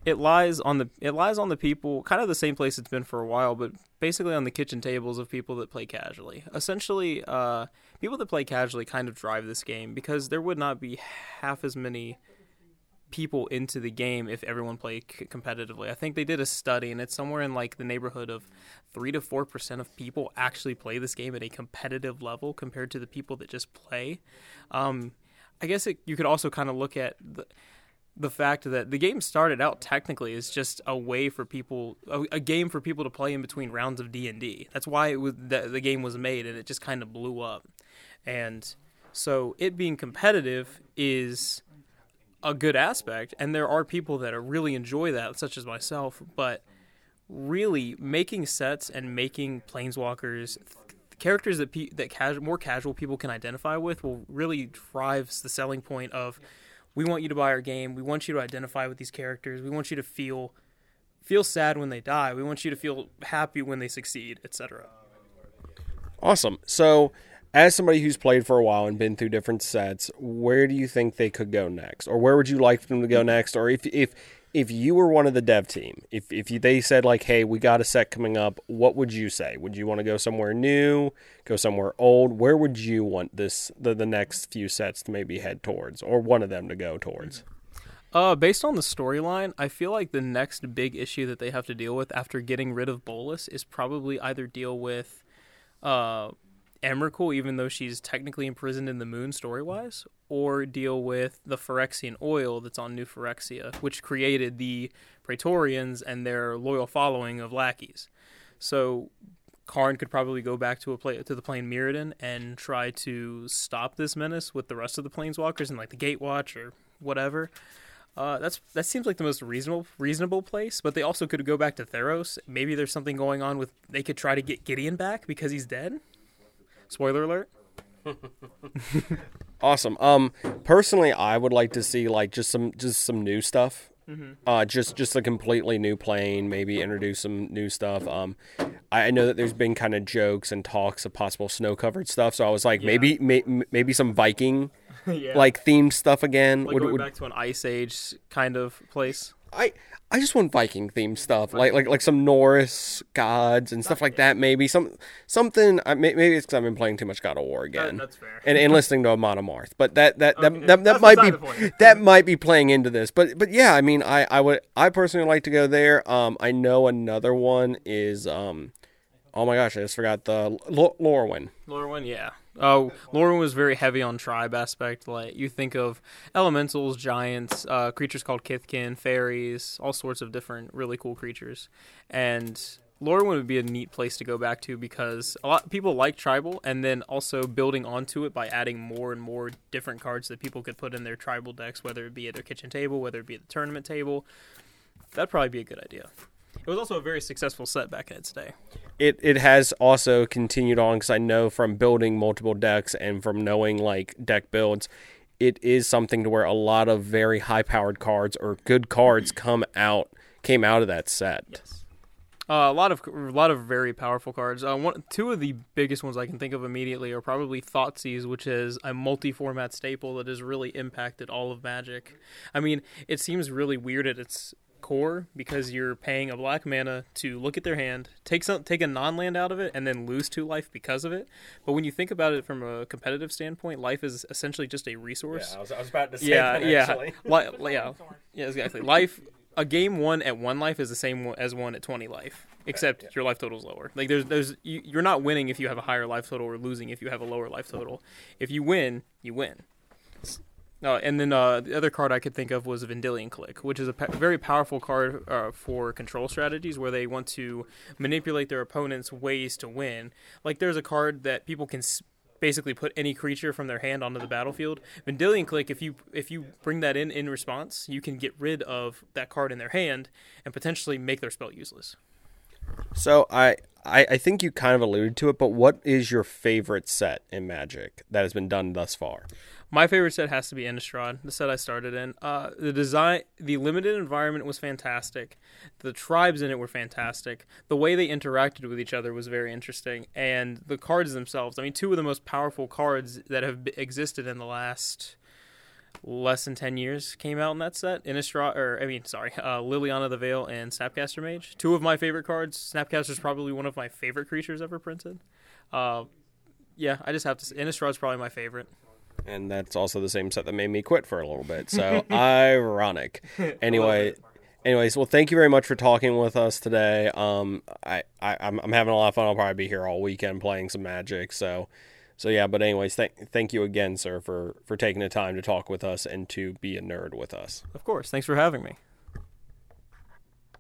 It lies on the it lies on the people, kind of the same place it's been for a while, but basically on the kitchen tables of people that play casually. Essentially, uh, people that play casually kind of drive this game because there would not be half as many people into the game if everyone played c- competitively. I think they did a study, and it's somewhere in like the neighborhood of three to four percent of people actually play this game at a competitive level compared to the people that just play. Um, I guess it, you could also kind of look at the, the fact that the game started out technically as just a way for people, a, a game for people to play in between rounds of D and D. That's why it was the, the game was made, and it just kind of blew up. And so it being competitive is a good aspect, and there are people that are really enjoy that, such as myself. But really, making sets and making planeswalkers characters that pe- that cas- more casual people can identify with will really drives the selling point of we want you to buy our game. We want you to identify with these characters. We want you to feel feel sad when they die. We want you to feel happy when they succeed, etc. Awesome. So, as somebody who's played for a while and been through different sets, where do you think they could go next, or where would you like them to go next, or if if if you were one of the dev team, if if you, they said like, "Hey, we got a set coming up," what would you say? Would you want to go somewhere new, go somewhere old? Where would you want this the the next few sets to maybe head towards, or one of them to go towards? Uh, based on the storyline, I feel like the next big issue that they have to deal with after getting rid of Bolas is probably either deal with uh, Emrakul, even though she's technically imprisoned in the moon story wise, or deal with the Phyrexian oil that's on New Phyrexia, which created the Praetorians and their loyal following of lackeys. So Karn could probably go back to a play to the plane Mirrodin and try to stop this menace with the rest of the planeswalkers and like the Gatewatch or whatever. Uh, that's that seems like the most reasonable reasonable place, but they also could go back to Theros. Maybe there's something going on with they could try to get Gideon back because he's dead. Spoiler alert. <laughs> Awesome. Um, personally, I would like to see like just some just some new stuff. Uh, just just a completely new plane. Maybe introduce some new stuff. Um, I I know that there's been kind of jokes and talks of possible snow covered stuff. So I was like, maybe may, maybe some Viking <laughs> yeah. like themed stuff again. like would, going would, back to an ice age kind of place. I I just want Viking themed stuff, like like like some Norse gods and stuff like that. Maybe some something. I- Maybe it's because I've been playing too much God of War again, that's fair. and and listening to Amon Amarth. But that that that, Okay, that, that that's might be beside the point. <laughs> that might be playing into this. But but yeah, I mean, I I would I personally like to go there. Um, I know another one is um, oh my gosh, I just forgot the L- Lorwyn. Lorwyn, yeah. Oh, Lorwyn was very heavy on tribe aspect. Like you think of elementals, giants, uh, creatures called Kithkin, fairies, all sorts of different really cool creatures, and Lorwyn would be a neat place to go back to because a lot people like tribal, and then also building onto it by adding more and more different cards that people could put in their tribal decks, whether it be at their kitchen table, whether it be at the tournament table. That'd probably be a good idea. It was also a very successful set back in its day. it it has also continued on because I know from building multiple decks and from knowing like deck builds, it is something to where a lot of very high powered cards or good cards <clears throat> come out came out of that set. Yes. Uh, a lot of a lot of very powerful cards. Uh, one, two of the biggest ones I can think of immediately are probably Thoughtseize, which is a multi-format staple that has really impacted all of Magic. I mean, it seems really weird at its core because you're paying a black mana to look at their hand, take some, take a non-land out of it, and then lose two life because of it. But when you think about it from a competitive standpoint, life is essentially just a resource. was, I was about to say yeah, yeah, <laughs> Li- yeah, yeah, exactly. Life, a game one at one life is the same as one at twenty life, except your life total is lower. Like there's, there's, you, you're not winning if you have a higher life total, or losing if you have a lower life total. If you win, you win. Uh, and then uh, the other card I could think of was Vendilion Clique, which is a pa- very powerful card uh, for control strategies where they want to manipulate their opponent's ways to win. Like there's a card that people can basically put any creature from their hand onto the battlefield. Vendilion Clique, if you if you bring that in in response, you can get rid of that card in their hand and potentially make their spell useless. So I, I I think you kind of alluded to it, but what is your favorite set in Magic that has been done thus far? My favorite set has to be Innistrad, the set I started in. Uh, the design, the limited environment was fantastic. The tribes in it were fantastic. The way they interacted with each other was very interesting, and the cards themselves. I mean, two of the most powerful cards that have existed in the last less than ten years came out in that set. Innistrad, or I mean, sorry, <laughs> uh, Liliana the Veil and Snapcaster Mage. Two of my favorite cards. Snapcaster is probably one of my favorite creatures ever printed. Uh, yeah, I just have to. say Innistrad's probably my favorite. And that's also the same set that made me quit for a little bit. So <laughs> ironic. <laughs> Anyway, anyways, well, thank you very much for talking with us today. Um, I, I I'm, I'm having a lot of fun. I'll probably be here all weekend playing some Magic. So, so yeah. But anyways, thank thank you again, sir, for for taking the time to talk with us and to be a nerd with us. Of course. Thanks for having me.